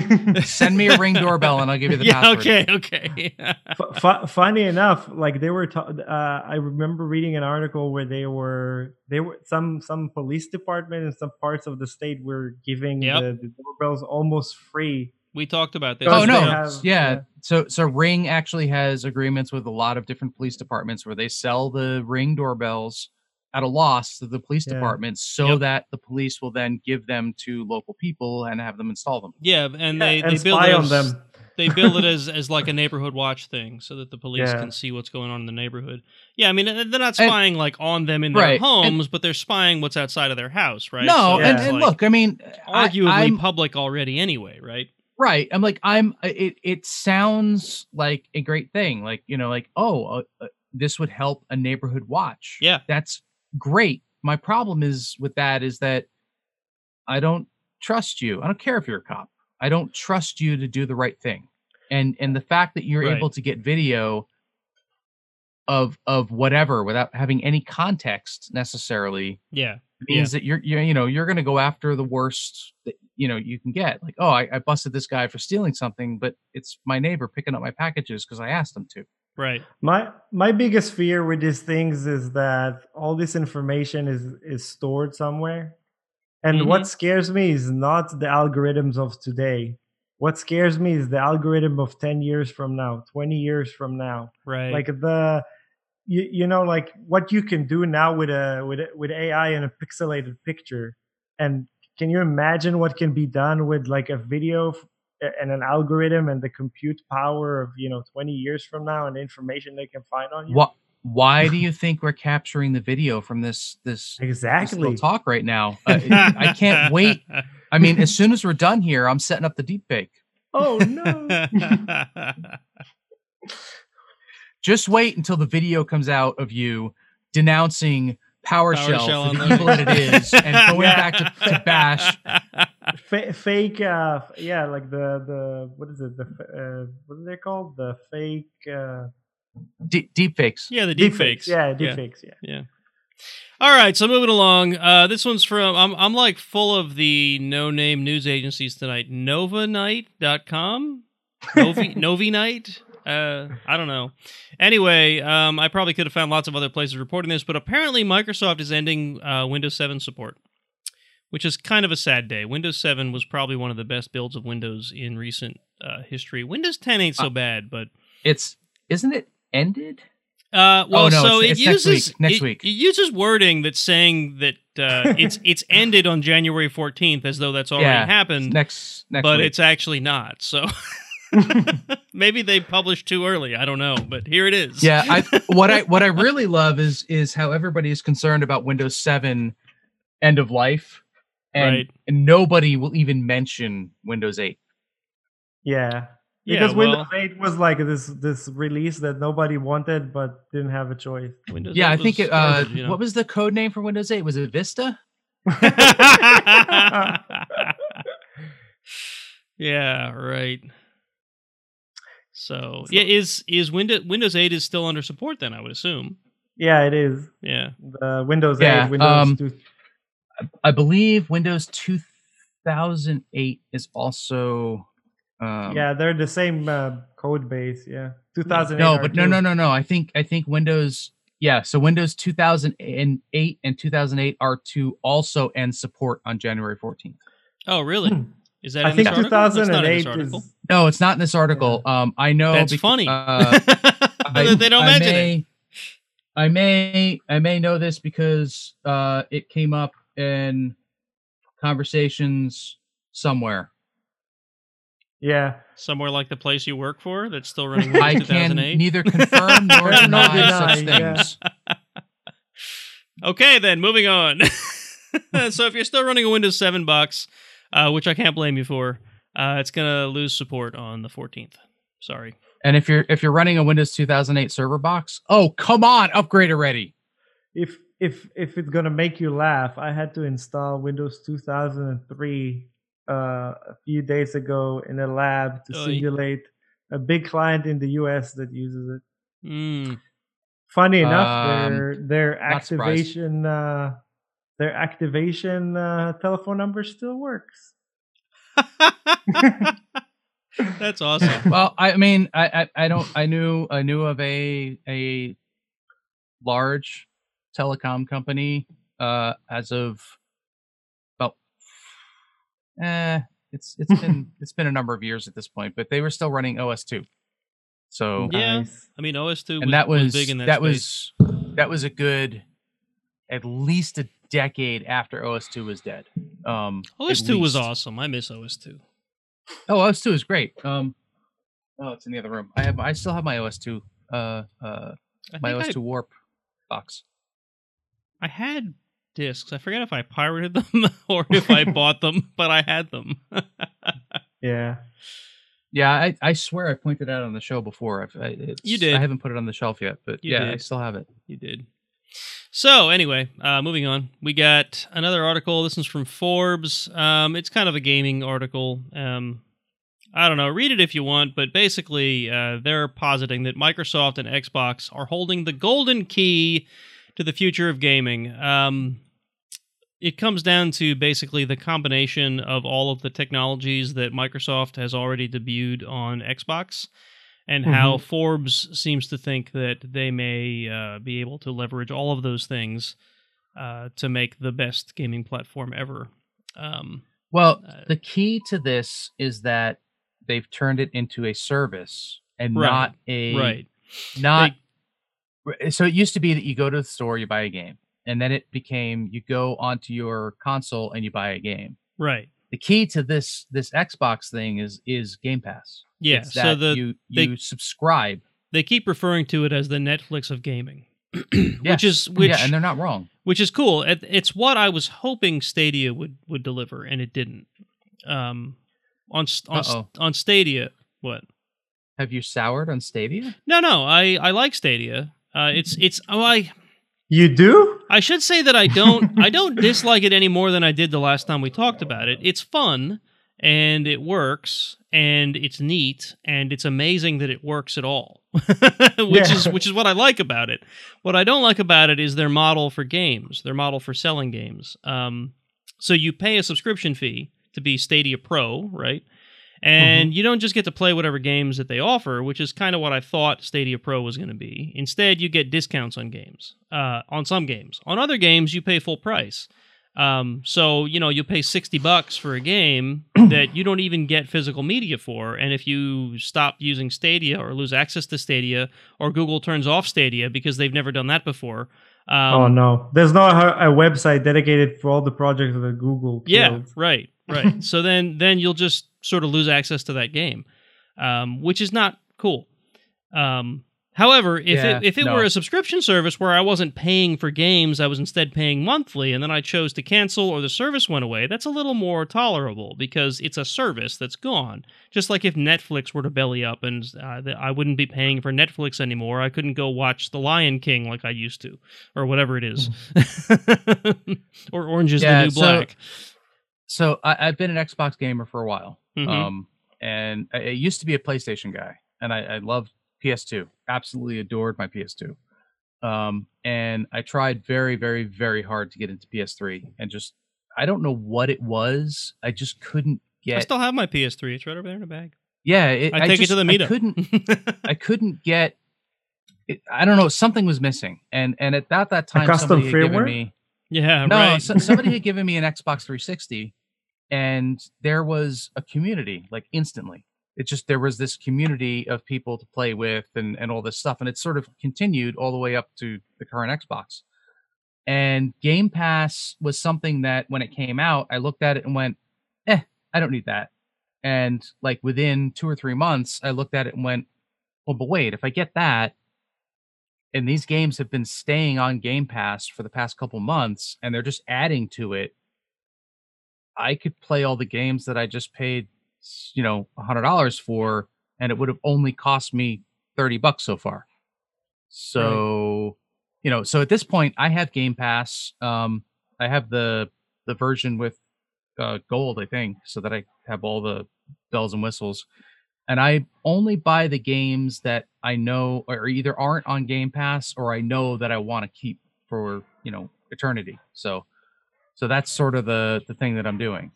Send me a ring doorbell and I'll give you the yeah. password. Okay. Okay. Fu- fu- funny enough like they were ta- uh, i remember reading an article where they were they were some some police department in some parts of the state were giving Yep. the, the doorbells almost free we talked about this. Oh no, Yeah. have- yeah. yeah. So so Ring actually has agreements with a lot of different police departments where they sell the Ring doorbells at a loss to the police Yeah. departments so Yep. that the police will then give them to local people and have them install them. Yeah, and Yeah, they and they build spy it on as, them they build it as as like a neighborhood watch thing, so that the police Yeah. can see what's going on in the neighborhood. Yeah, I mean they're not And- spying like on them in their Right, and- homes, but they're spying what's outside of their house, right? No, So and, it's and like look, I mean, I- arguably I'm- public already anyway, right? right i'm like i'm it it sounds like a great thing like you know like oh uh, uh, this would help a neighborhood watch Yeah. that's great. My problem is with that is that i don't trust you. I don't care if you're a cop. I don't trust you to do the right thing. And and the fact that you're Right. able to get video of of whatever without having any context necessarily Yeah, means that you're, you're you know you're going to go after the worst that you know you can get. Like oh I, I busted this guy for stealing something but it's my neighbor picking up my packages because i asked him to right. My my biggest fear with these things is that all this information is is stored somewhere. And Mhm. what scares me is not the algorithms of today. What scares me is the algorithm of 10 years from now, 20 years from now. Right. Like the you, you know like what you can do now with a with a- with AI and a pixelated picture. And can you imagine what can be done with like a video and an algorithm and the compute power of you know 20 years from now and the information they can find on you? What why do you think we're capturing the video from this this, this exactly. little talk right now? Uh, i can't wait. I mean as soon as we're done here i'm setting up the deep fake oh no. Just wait until the video comes out of you denouncing PowerShell, PowerShell for the the- evil that it is and going Yeah. back to, to Bash. Fa- fake uh f- yeah like the the what is it the f- uh, what are they called the fake uh D- deep fakes. yeah, the deep fakes. yeah deep fakes yeah Yeah. All right, so moving along. Uh, this one's from I'm I'm like full of the no name news agencies tonight. Novinite.com? Novi Novi Night? Uh, I don't know. Anyway, um, I probably could have found lots of other places reporting this, but apparently Microsoft is ending uh, Windows 7 support, which is kind of a sad day. Windows 7 was probably one of the best builds of Windows in recent uh, history. Windows 10 ain't so Uh, bad, but It's isn't it ended? uh, well, Oh, no, so it's- it it's next uses week, next it, week. it uses wording that's saying that uh, it's it's ended on January fourteenth, as though that's already Yeah, happened, Next next but week. it's actually not. So maybe they published too early. I don't know, but here it is. yeah. I what I what I really love is is how everybody is concerned about Windows 7 end of life, and, Right. and nobody will even mention Windows 8. yeah Yeah, because well- Windows 8 was like this this release that nobody wanted but didn't have a choice. Windows Yeah, I think it, uh, you know. what was the code name for Windows 8? Was it Vista? yeah, right. So, yeah, is is Windows Windows 8 is still under support then, I would assume. Yeah, it is. Yeah. The Windows 8, Windows um, 2. I believe Windows 2008 is also. Um, yeah, they're the same uh, code base. Yeah, 2008. No, but no, no, no, no. I think I think Windows. Yeah, so Windows 2008 and 2008 R2 also end support on January 14th. Oh, really? Hmm. Is that I in think this article? Not in this 2008 article. is. No, it's not in this article. Um, I know That's bec- funny. Uh, that they don't mention it. may, I may I may know this because uh, it came up in conversations somewhere. Yeah. Somewhere like the place you work for that's still running I Windows can 2008. neither confirm nor Nor deny such deny, yeah. things. Okay, then moving on. so if you're still running a Windows 7 box, uh, which I can't blame you for, uh, it's gonna lose support on the 14th. Sorry. And if you're if you're running a Windows 2008 server box, oh come on, upgrade already. If if if it's gonna make you laugh, I had to install Windows 2003 uh, a few days ago in a lab to Oy. simulate a big client in the US that uses it. Mm. Funny enough, Um, their their activation uh, their activation uh, telephone number still works. That's awesome. Well, I mean, I, I I don't I knew I knew of a a large telecom company uh as of about eh it's it's been it's been a number of years at this point, but they were still running OS/2. So Yeah. Nice. I mean, OS/2 was, and that was, big in that, that space. was that was a good at least a decade after OS/2 was dead. Um OS/2 was awesome. I miss OS2. Oh, OS2 is great. Um Oh, it's in the other room. I have I still have my OS/2 uh uh my OS/2 warp box. I, I had discs. I forget if I pirated them or if I bought them, but I had them. Yeah. Yeah, I, I swear I pointed out on the show before. It's, You did. I haven't put it on the shelf yet, but You yeah, I still have it. You did. So anyway, uh, moving on, we got another article. This one's from Forbes. Um, it's kind of a gaming article. Um, I don't know. Read it if you want, but basically, uh, they're positing that Microsoft and Xbox are holding the golden key to the future of gaming. Um, it comes down to basically the combination of all of the technologies that Microsoft has already debuted on Xbox and how Forbes seems to think that they may uh, be able to leverage all of those things uh, to make the best gaming platform ever. Um, Well, Uh, the key to this is that they've turned it into a service and Right, not a right. not. So it used to be that you go to the store, you buy a game, and then it became you go onto your console and you buy a game. Right. The key to this this Xbox thing is is Game Pass. Yeah. So that the you they- subscribe, they keep referring to it as the Netflix of gaming, Yes. which is which yeah, and they're not wrong. which is cool. It, it's what I was hoping Stadia would would deliver, and it didn't. Um, on on Uh-oh. on Stadia, what? Have you soured on Stadia? No, no. I I like Stadia. Uh, it's it's oh I You do? I should say that I don't I don't dislike it any more than I did the last time we talked about it. It's fun and it works and it's neat and it's amazing that it works at all. which Yeah. is which is what I like about it. What I don't like about it is their model for games, their model for selling games. Um so you pay a subscription fee to be Stadia Pro, right? And you don't just get to play whatever games that they offer, which is kind of what I thought Stadia Pro was going to be. Instead, you get discounts on games, uh, on some games. On other games, you pay full price. Um, so you know you pay sixty bucks for a game that you don't even get physical media for, and if you stop using Stadia or lose access to Stadia, or Google turns off Stadia because they've never done that before, um, oh no. There's not a, a website dedicated for all the projects that Google Yeah, right, right. so then then you'll just sort of lose access to that game, um, which is not cool. Um, however, if Yeah, it if it no. were a subscription service where I wasn't paying for games, I was instead paying monthly, and then I chose to cancel or the service went away, that's a little more tolerable because it's a service that's gone. Just like if Netflix were to belly up and uh, I wouldn't be paying for Netflix anymore, I couldn't go watch The Lion King like I used to, or whatever it is, or Orange is Yeah, the New so- Black. So I, I've been an Xbox gamer for a while, Mhm. um, and I, I used to be a PlayStation guy, and I, I loved PS2. Absolutely adored my PS2. Um, and I tried very, very, very hard to get into PS3, and just I don't know what it was. I just couldn't get. I still have my PS3. It's right over there in the bag. yeah, it, I take it to the I meetup. couldn't. I couldn't get. It, I don't know. Something was missing, and and at that that time, custom somebody had given me. yeah, No, right. so, somebody had given me an Xbox 360, and there was a community like instantly. It just there was this community of people to play with and and all this stuff, and it sort of continued all the way up to the current Xbox. And Game Pass was something that when it came out, I looked at it and went, "Eh, I don't need that." And like within 2 or 3 months, I looked at it and went, "Well, but wait, if I get that and these games have been staying on Game Pass for the past couple months and they're just adding to it, I could play all the games that I just paid, you know, $100 for and it would have only cost me 30 bucks so far. So, right. you know, so at this point I have Game Pass. Um I have the the version with uh gold, I think, so that I have all the bells and whistles. And I only buy the games that I know or either aren't on Game Pass or I know that I want to keep for, you know, eternity. So so that's sort of the the thing that I'm doing.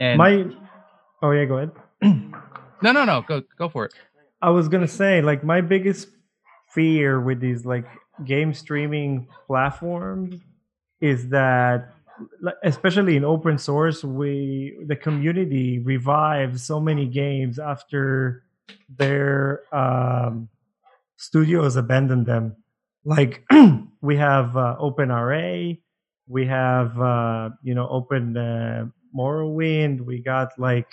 And my Oh yeah, go ahead. no, no, no. Go go for it. I was gonna say, like, my biggest fear with these like game streaming platforms is that especially in open source we the community revives so many games after their um, studios abandon them like we have uh, OpenRA we have uh, you know open uh, morrowind we got like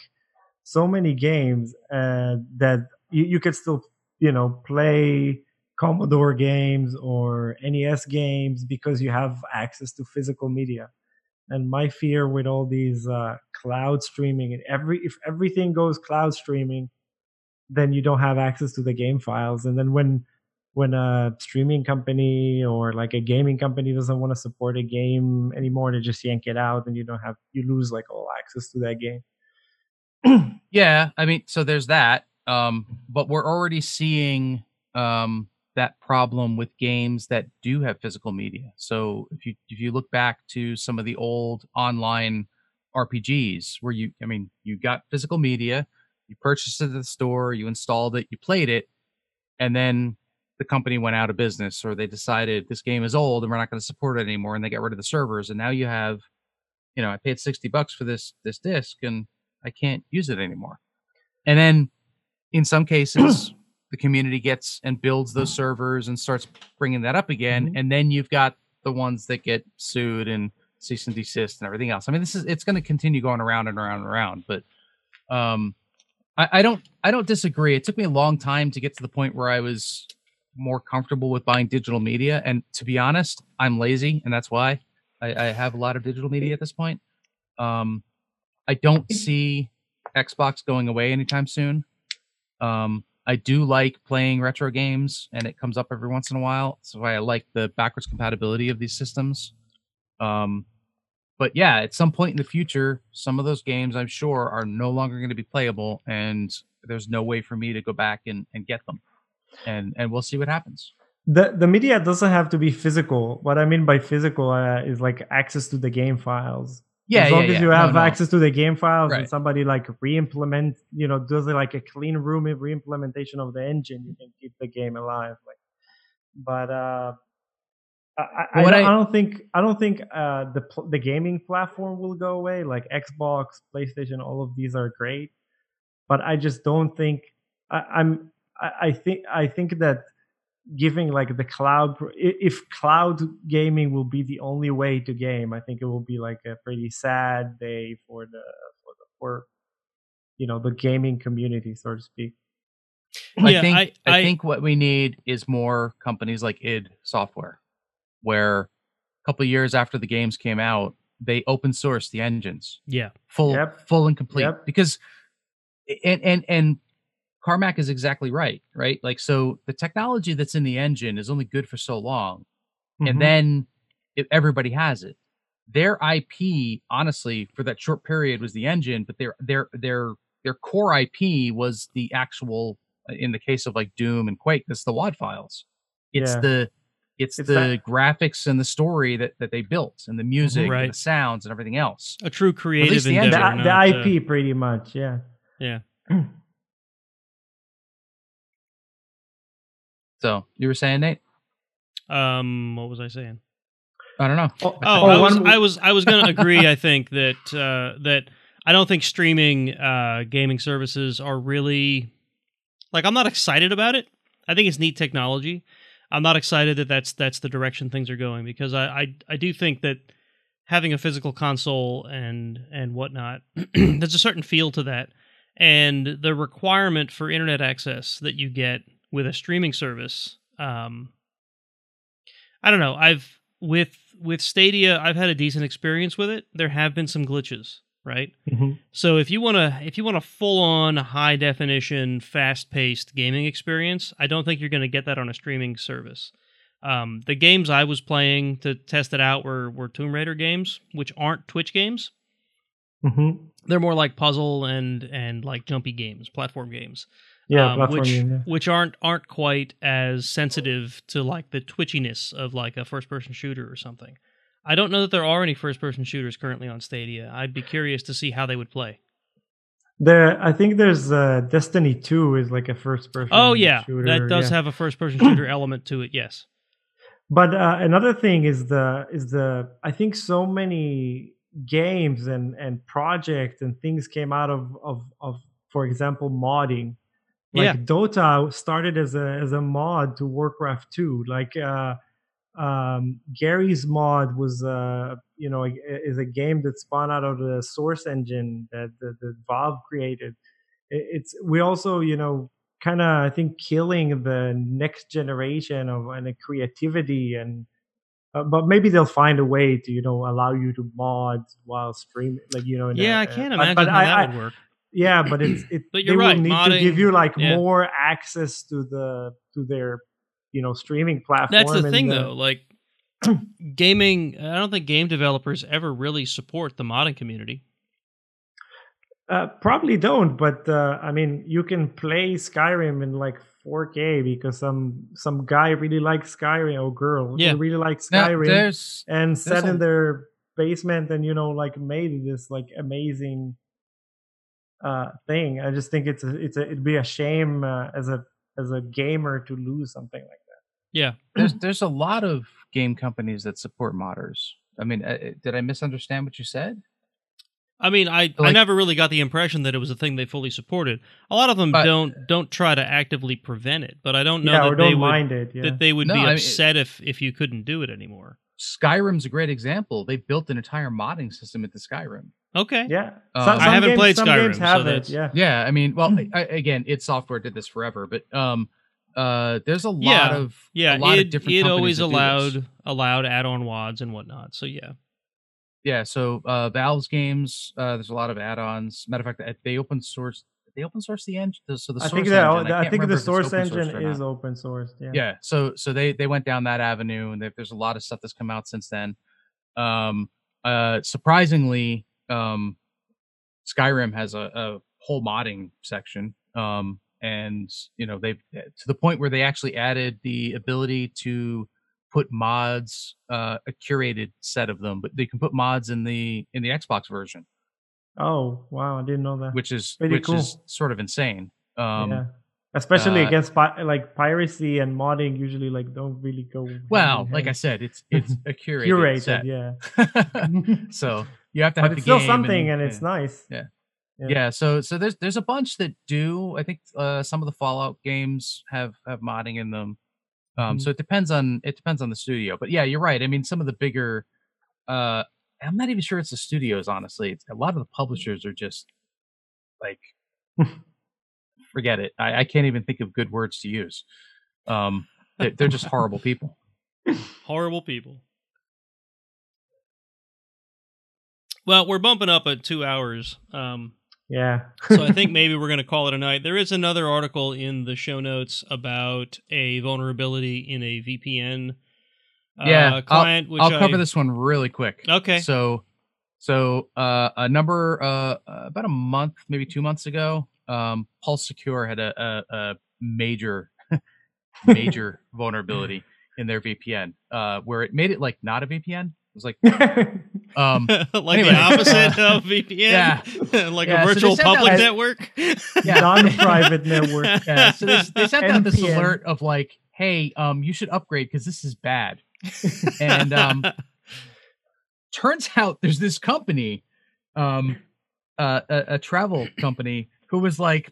so many games uh, that you, you could still you know play commodore games or nes games because you have access to physical media. And my fear with all these uh, cloud streaming and every if everything goes cloud streaming then you don't have access to the game files. And then when when a streaming company or like a gaming company doesn't want to support a game anymore they just yank it out and you don't have you lose like all access to that game yeah i mean so there's that um but we're already seeing um that problem with games that do have physical media. So if you if you look back to some of the old online RPGs where you I mean you got physical media, you purchased it at the store, you installed it, you played it, and then the company went out of business or they decided this game is old and we're not going to support it anymore and they got rid of the servers and now you have you know I paid 60 bucks for this this disc and I can't use it anymore. And then in some cases the community gets and builds those servers and starts bringing that up again mm-hmm. and then you've got the ones that get sued and cease and desist and everything else i mean this is it's going to continue going around and around and around but um I, I don't i don't disagree it took me a long time to get to the point where i was more comfortable with buying digital media and to be honest i'm lazy and that's why i, I have a lot of digital media at this point um i don't see xbox going away anytime soon um I do like playing retro games, and it comes up every once in a while. So I like the backwards compatibility of these systems. Um, but yeah, at some point in the future, some of those games I'm sure are no longer going to be playable, and there's no way for me to go back and, and get them. And and we'll see what happens. The the media doesn't have to be physical. What I mean by physical uh, is like access to the game files. Yeah, as long yeah, as yeah. you have no, no. access to the game files right. and somebody like re-implement, you know, does it like a clean room re-implementation of the engine, you can keep the game alive. Like, but uh, I, I, I, I, don't think I don't think uh, the the gaming platform will go away. Like Xbox, PlayStation, all of these are great, but I just don't think I, I'm. I think I think that giving like the cloud if cloud gaming will be the only way to game i think it will be like a pretty sad day for the for the for you know the gaming community so to speak i yeah, think I, I, I think what we need is more companies like id software where a couple years after the games came out they open source the engines yeah full yep. full and complete yep. because and and and Carmack is exactly right, right? Like, so the technology that's in the engine is only good for so long. Mm-hmm. And then if everybody has it, their IP, honestly, for that short period was the engine, but their, their, their, their core IP was the actual, uh, in the case of like Doom and Quake, that's the WAD files. It's yeah. the, it's, it's the that. graphics and the story that, that they built and the music right. and the sounds and everything else. A true creative the, endeavor. The, the IP, pretty much, yeah. Yeah. So you were saying, Nate? Um, what was I saying? I don't know. Oh, oh I was I was I was going to agree. I think that uh, that I don't think streaming uh, gaming services are really like I'm not excited about it. I think it's neat technology. I'm not excited that that's that's the direction things are going because I I, I do think that having a physical console and and whatnot, there's a certain feel to that, and the requirement for internet access that you get with a streaming service. Um, I don't know. I've with with Stadia, I've had a decent experience with it. There have been some glitches, right? Mhm. So if you want to if you want a full on high definition fast paced gaming experience, I don't think you're going to get that on a streaming service. Um, the games I was playing to test it out were were Tomb Raider games, which aren't Twitch games. Mhm. They're more like puzzle and and like jumpy games, platform games Yeah, um, which game, yeah. which aren't aren't quite as sensitive to like the twitchiness of like a first person shooter or something. I don't know that there are any first person shooters currently on Stadia. I'd be curious to see how they would play. There, I think there's uh, Destiny Two is like a first person. Oh yeah, shooter, that does yeah. have a first person shooter element to it. Yes. But uh, another thing is the is the I think so many games and and projects and things came out of of of for example modding. Like Yeah. Dota started as a as a mod to Warcraft 2. Like uh um Garry's mod was uh you know is a game that spawned out of the source engine that the, the Valve created. It's we also you know kind of I think killing the next generation of and the creativity and uh, but maybe they'll find a way to you know allow you to mod while streaming like you know in Yeah, I uh, can't but- imagine but how I- that would work. Yeah but it's it But they you're will right, need to give you like yeah. more access to the to their you know streaming platform That's the and thing, though. Like gaming, I don't think game developers ever really support the modding community. Uh, probably don't, but uh, I mean, you can play Skyrim in like 4K because some some guy really likes Skyrim or girl Yeah. who really likes Now, Skyrim there's and sat a- in their basement and you know like made this like amazing uh thing. I just think it's a it's a it'd be a shame uh, as a as a gamer to lose something like that. Yeah. there's there's a lot of game companies that support modders. I mean, uh, uh, did I misunderstand what you said? I mean, I, I never really got the impression that it was a thing they fully supported. A lot of them But- don't don't try to actively prevent it, but I don't know yeah, that they don't would mind it. Yeah. that they would No, be I mean, upset if if you couldn't do it anymore. Skyrim's a great example. They built an entire modding system into Skyrim. Okay. yeah, Uh, Some- I haven't games- played some Skyrim, games so have it. Yeah, Yeah, I mean, well, Mm. I, again, id Software did this forever, but um, uh, there's a lot Yeah, of Yeah, a lot it of different it always that do this. allowed allowed add-on wads and whatnot. So yeah. Yeah, so uh, Valve's games, uh, there's a lot of add-ons. Matter of fact, uh, they open source. They open source the engine. So the I source think that engine, I, can't think the source engine or is open source. Yeah. Yeah, so so they they went down that avenue, and there- there's a lot of stuff that's come out since then. Um, uh, surprisingly, um, Skyrim has a, a whole modding section. Um, and you know they've to the point where they actually added the ability to put mods, uh, a curated set of them, but they can put mods in the in the Xbox version, Oh wow, I didn't know that. which is Pretty which is cool. sort of insane. Um, yeah. Especially uh, against pi- like piracy and modding, usually like don't really go. Well, like I said, it's it's a curated, curated, set. yeah. so you have to have but the it's still something, and, yeah. it's nice. Yeah. Yeah. yeah. so so there's there's a bunch that do i think uh some of the fallout games have have modding in them um Mhm. so it depends on it depends on the studio but yeah you're right i mean some of the bigger uh i'm not even sure it's the studios honestly it's, a lot of the publishers are just like forget it I, I can't even think of good words to use um they're, they're just horrible people Horrible people. Well, we're bumping up at two hours. Um, Yeah. so I think maybe we're going to call it a night. There is another article in the show notes about a vulnerability in a VPN uh, Yeah, I'll- client. which i'll cover I- this one really quick Okay. So, so uh, a number uh, uh, about a month, maybe two months ago, um, Pulse Secure had a, a, a major, major vulnerability in their VPN, uh, where it made it like not a VPN. It was like, um, like Anyway. the opposite of VPN. Yeah. like Yeah, a virtual sent out public that- network. Yeah. Non-private network. yeah, so they, they sent out this alert of like, hey, um, you should upgrade because this is bad. And um, turns out there's this company, um, uh, a, a travel company who was like,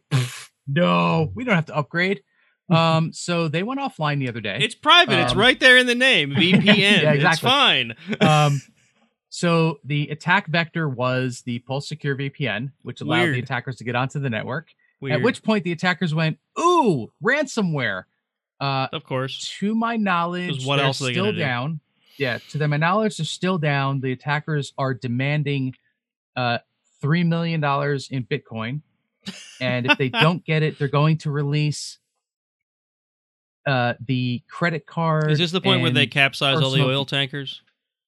no, we don't have to upgrade. Um, so they went offline the other day. It's private. it's Um, right there in the name. VPN. Yeah, It's fine. um, so the attack vector was the Pulse Secure VPN, which allowed the attackers to get onto the network. Weird. At which point the attackers went, "Ooh, ransomware!" Uh, of course. to my knowledge, what they're else are they still gonna do? down. Yeah, to my knowledge, they're still down. The attackers are demanding uh, three million dollars in Bitcoin, and if they don't get it, they're going to release uh, the credit card. Is this the point where they capsize all the oil tankers?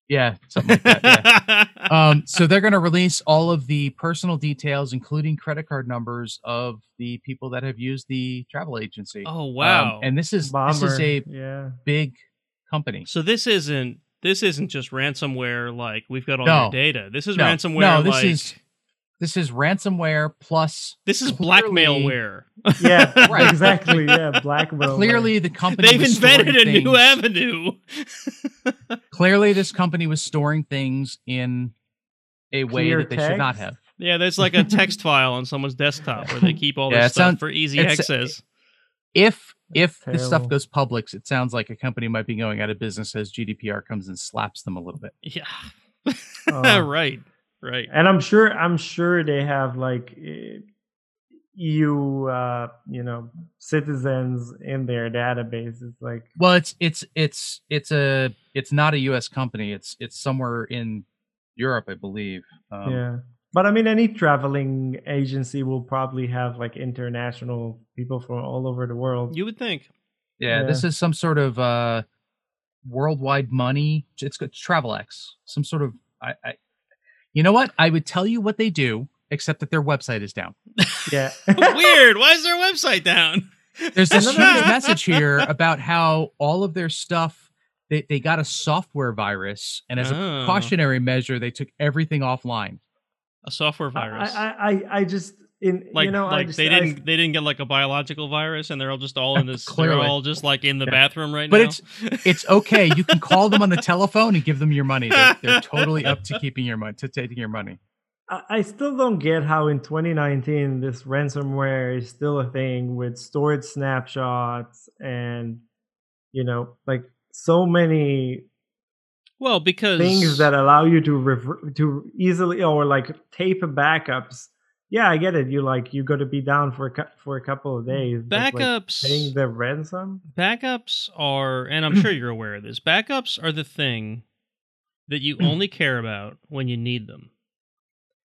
Yeah, something like that. Yeah. um, so they're going to release all of the personal details, including credit card numbers of the people that have used the travel agency. oh Um, wow. and this is Bomber. this is a yeah. big company. so this isn't this isn't just ransomware like we've got all No. your data. This is No, ransomware no, this like is this is ransomware plus this is blackmailware. Yeah, Right. exactly. Yeah, blackmail. clearly the company They've was invented a storing new avenue. Clearly, this company was storing things in a way Clear that they should not have. yeah, there's like a text file on someone's desktop where they keep all Yeah, this stuff sounds- for easy access. If if this stuff goes public, it sounds like a company might be going out of business as GDPR comes and slaps them a little bit. Yeah. Oh. right. Right. and I'm sure I'm sure they have like eh, EU, uh, you know, citizens in their database. It's like Well, it's it's it's it's a it's not a U.S. company. It's it's somewhere in Europe, I believe. Um, yeah. But I mean, any traveling agency will probably have like international people from all over the world. You would think. Yeah, this is some sort of uh worldwide money. It's got Travelex, some sort of. I, I, you know what? I would tell you what they do, except that their website is down. yeah. Weird. Why is their website down? There's this huge Another- message here about how all of their stuff. They, they got a software virus, and as a oh. cautionary measure, they took everything offline. A software virus. I, I, I, I just in like you know I like just, they didn't they didn't get like a biological virus and they're all just all in this they're all just like in the Yeah. bathroom right But now. But it's- It's okay. You can call them on the telephone and give them your money. They're, they're totally up to keeping your money, to taking your money. I I still don't get how in 2019 this ransomware is still a thing with stored snapshots and you know like so many well because things that allow you to rever- to easily or like tape backups. Yeah, I get it. You like you got to be down for a cou- for a couple of days. but, like, backups paying the ransom. backups are and I'm sure you're aware of this. Backups are the thing that you only care about when you need them.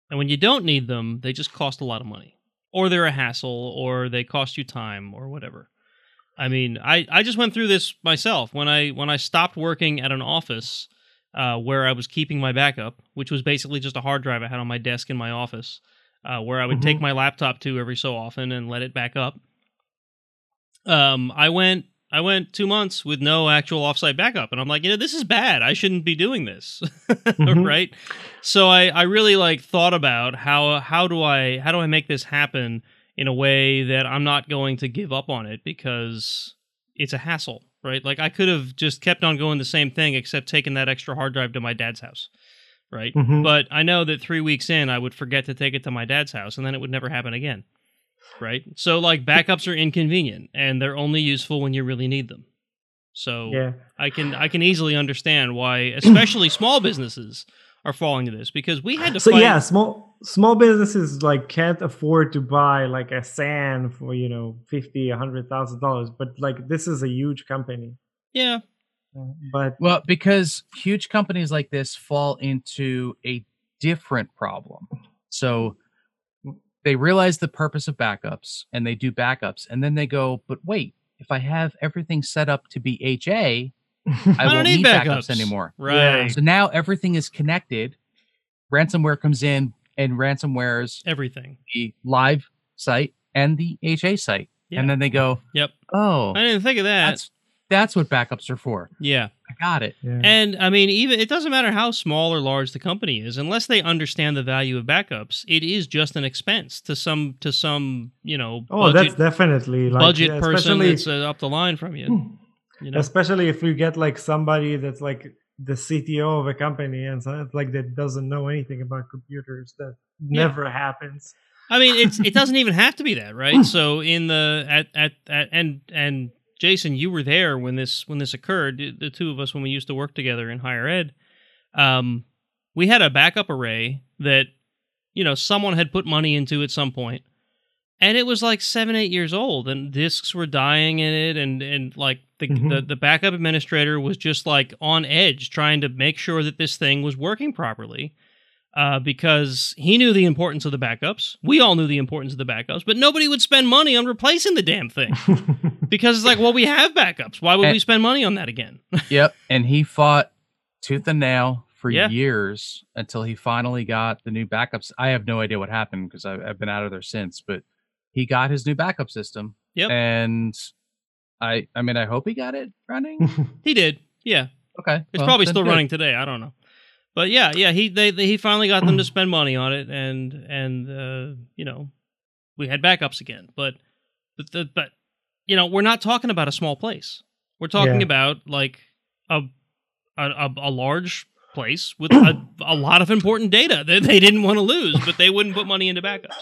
And when you don't need them, they just cost a lot of money. Or they're a hassle or they cost you time or whatever. I mean, I, I just went through this myself when I when I stopped working at an office uh, where I was keeping my backup, which was basically just a hard drive I had on my desk in my office, uh, where I would take Mhm. my laptop to every so often and let it back up. Um, I went I went two months with no actual offsite backup, and I'm like, you know, this is bad. I shouldn't be doing this, Mhm. right? So I I really like thought about how how do I how do I make this happen in a way that I'm not going to give up on it because it's a hassle, right? Like I could have just kept on going the same thing except taking that extra hard drive to my dad's house, right? Mhm. But I know that three weeks in, I would forget to take it to my dad's house, and then it would never happen again, right? So like backups are inconvenient, and they're only useful when you really need them. So Yeah. I can I can easily understand why, especially small businesses, are falling to this because we had to So fight. yeah, small small businesses like can't afford to buy like a SAN for you know fifty, a hundred thousand dollars, but like this is a huge company. yeah, But Well, because huge companies like this fall into a different problem. So they realize the purpose of backups and they do backups, and then they go, but wait, if I have everything set up to be HA, I, I don't won't need need backups, backups. anymore. right. So now everything is connected. Ransomware comes in and ransomwares Everything. the live site and the HA site. Yeah. And then they go, Yep. oh, I didn't think of that. that's that's what backups are for. yeah. I got it. yeah. And I mean, even it doesn't matter how small or large the company is, unless they understand the value of backups, it is just an expense to some to some you know oh, budget, that's definitely like budget yeah, person especially that's uh, up the line from you. You know, especially if you get like somebody that's like the CTO of a company and so it's like that doesn't know anything about computers. That Yeah. never happens. I mean, it's it doesn't even have to be that, right? So in the at at, at and and Jason, you were there when this when this occurred. The- two of us when we used to work together in higher ed, um, we had a backup array that you know someone had put money into at some point, and it was like seven eight years old, and disks were dying in it, and and like the Mhm. the, the backup administrator was just like on edge trying to make sure that this thing was working properly uh, because he knew the importance of the backups. We all knew the importance of the backups, but nobody would spend money on replacing the damn thing because it's like, well, we have backups. Why would And- we spend money on that again? Yep. And he fought tooth and nail for Yeah. years until he finally got the new backups. I have no idea what happened because I've, I've been out of there since, but he got his new backup system. Yep. And I, I mean, I hope he got it running. he did. Yeah, Okay. it's well, probably still good. running today. I don't know, but yeah, yeah. He they, they he finally got them to spend money on it, and and uh, you know, we had backups again. But but the, but you know, we're not talking about a small place. We're talking Yeah. about like a a, a, large place with a, a lot of important data that they didn't want to lose, but they wouldn't put money into backups.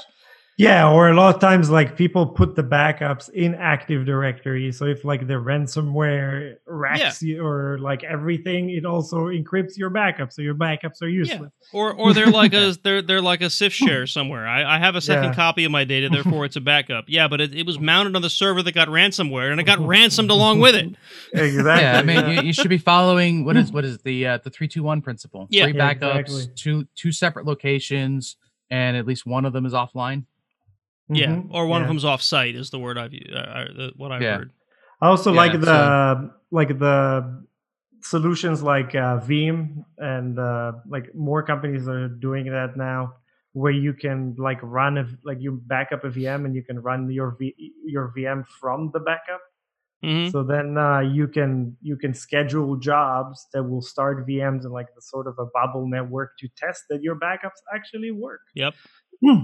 Yeah, or a lot of times like people put the backups in Active Directory. So if like the ransomware racks you or like everything, it also encrypts your backups. So your backups are useless. Or or they're like a they're they're like a CIFS share somewhere. I, I have a second Yeah. copy of my data, therefore it's a backup. Yeah, but it, it was mounted on the server that got ransomware, and it got ransomed along with it. Exactly. Yeah, I mean, You, you should be following what is what is the uh, the three two one principle? Yeah. Three Yeah, backups, exactly. two two separate locations, and at least one of them is offline. Yeah, Mhm. or one of Yeah. them's off site is the word I've uh, uh, what I've Yeah. heard. I also Yeah, like the so- like the solutions like uh, Veeam and uh, like more companies are doing that now, where you can like run a like you back up a VM and you can run your v, your VM from the backup. hmm So then uh, you can you can schedule jobs that will start VMs in like the sort of a bubble network to test that your backups actually work. Yep. Hmm.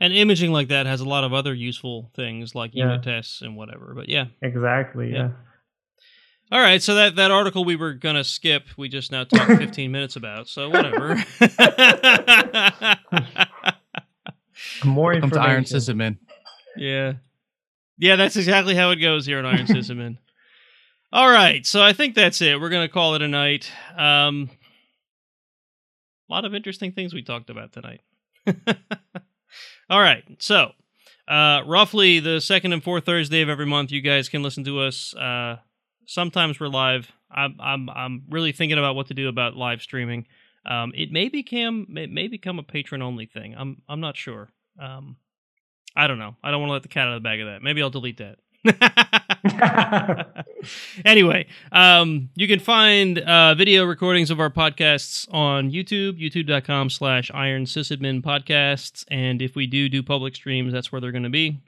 And imaging like that has a lot of other useful things like Yeah. unit tests and whatever. But yeah. Exactly. Yeah. Yeah. All right, so that, that article we were gonna skip, we just now talked 15 minutes about. So whatever. More Welcome to Iron information. Sysadmin. Yeah. Yeah, that's exactly how it goes here on Iron Sysadmin. All right, so I think that's it. We're going to call it a night. Um, a lot of interesting things we talked about tonight. All right, so uh, roughly the second and fourth Thursday of every month, you guys can listen to us. Uh, sometimes we're live. I'm I'm I'm really thinking about what to do about live streaming. Um, it may become it may become a patron only thing. I'm I'm not sure. Um, I don't know. I don't want to let the cat out of the bag of that. Maybe I'll delete that. anyway, um, you can find uh, video recordings of our podcasts on YouTube, youtube.com slash iron sysadmin podcasts. And if we do do public streams, that's where they're going to be.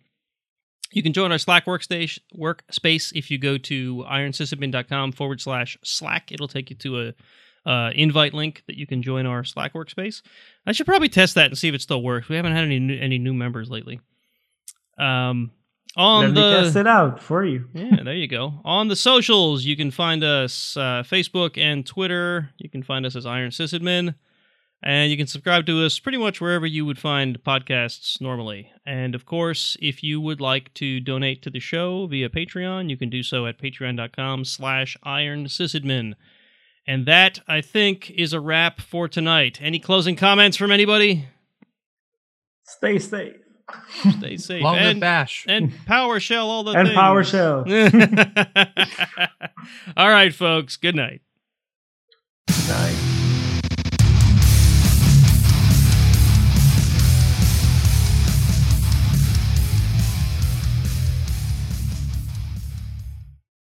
You can join our Slack workstation workspace if you go to ironsysadmin.com forward slash Slack. It'll take you to a uh, invite link that you can join our Slack workspace. I should probably test that and see if it still works. We haven't had any new, any new members lately. Um, on Let me the test it out for you. yeah, there you go. On the socials, you can find us uh, Facebook and Twitter. You can find us as Iron Sysadmin. And you can subscribe to us pretty much wherever you would find podcasts normally. And of course, if you would like to donate to the show via Patreon, you can do so at patreon.com slash iron sysadmin. And that, I think, is a wrap for tonight. Any closing comments from anybody? Stay safe. Stay safe. Long and, Bash. and PowerShell all the And things. PowerShell. All right, folks. Good night. Nice.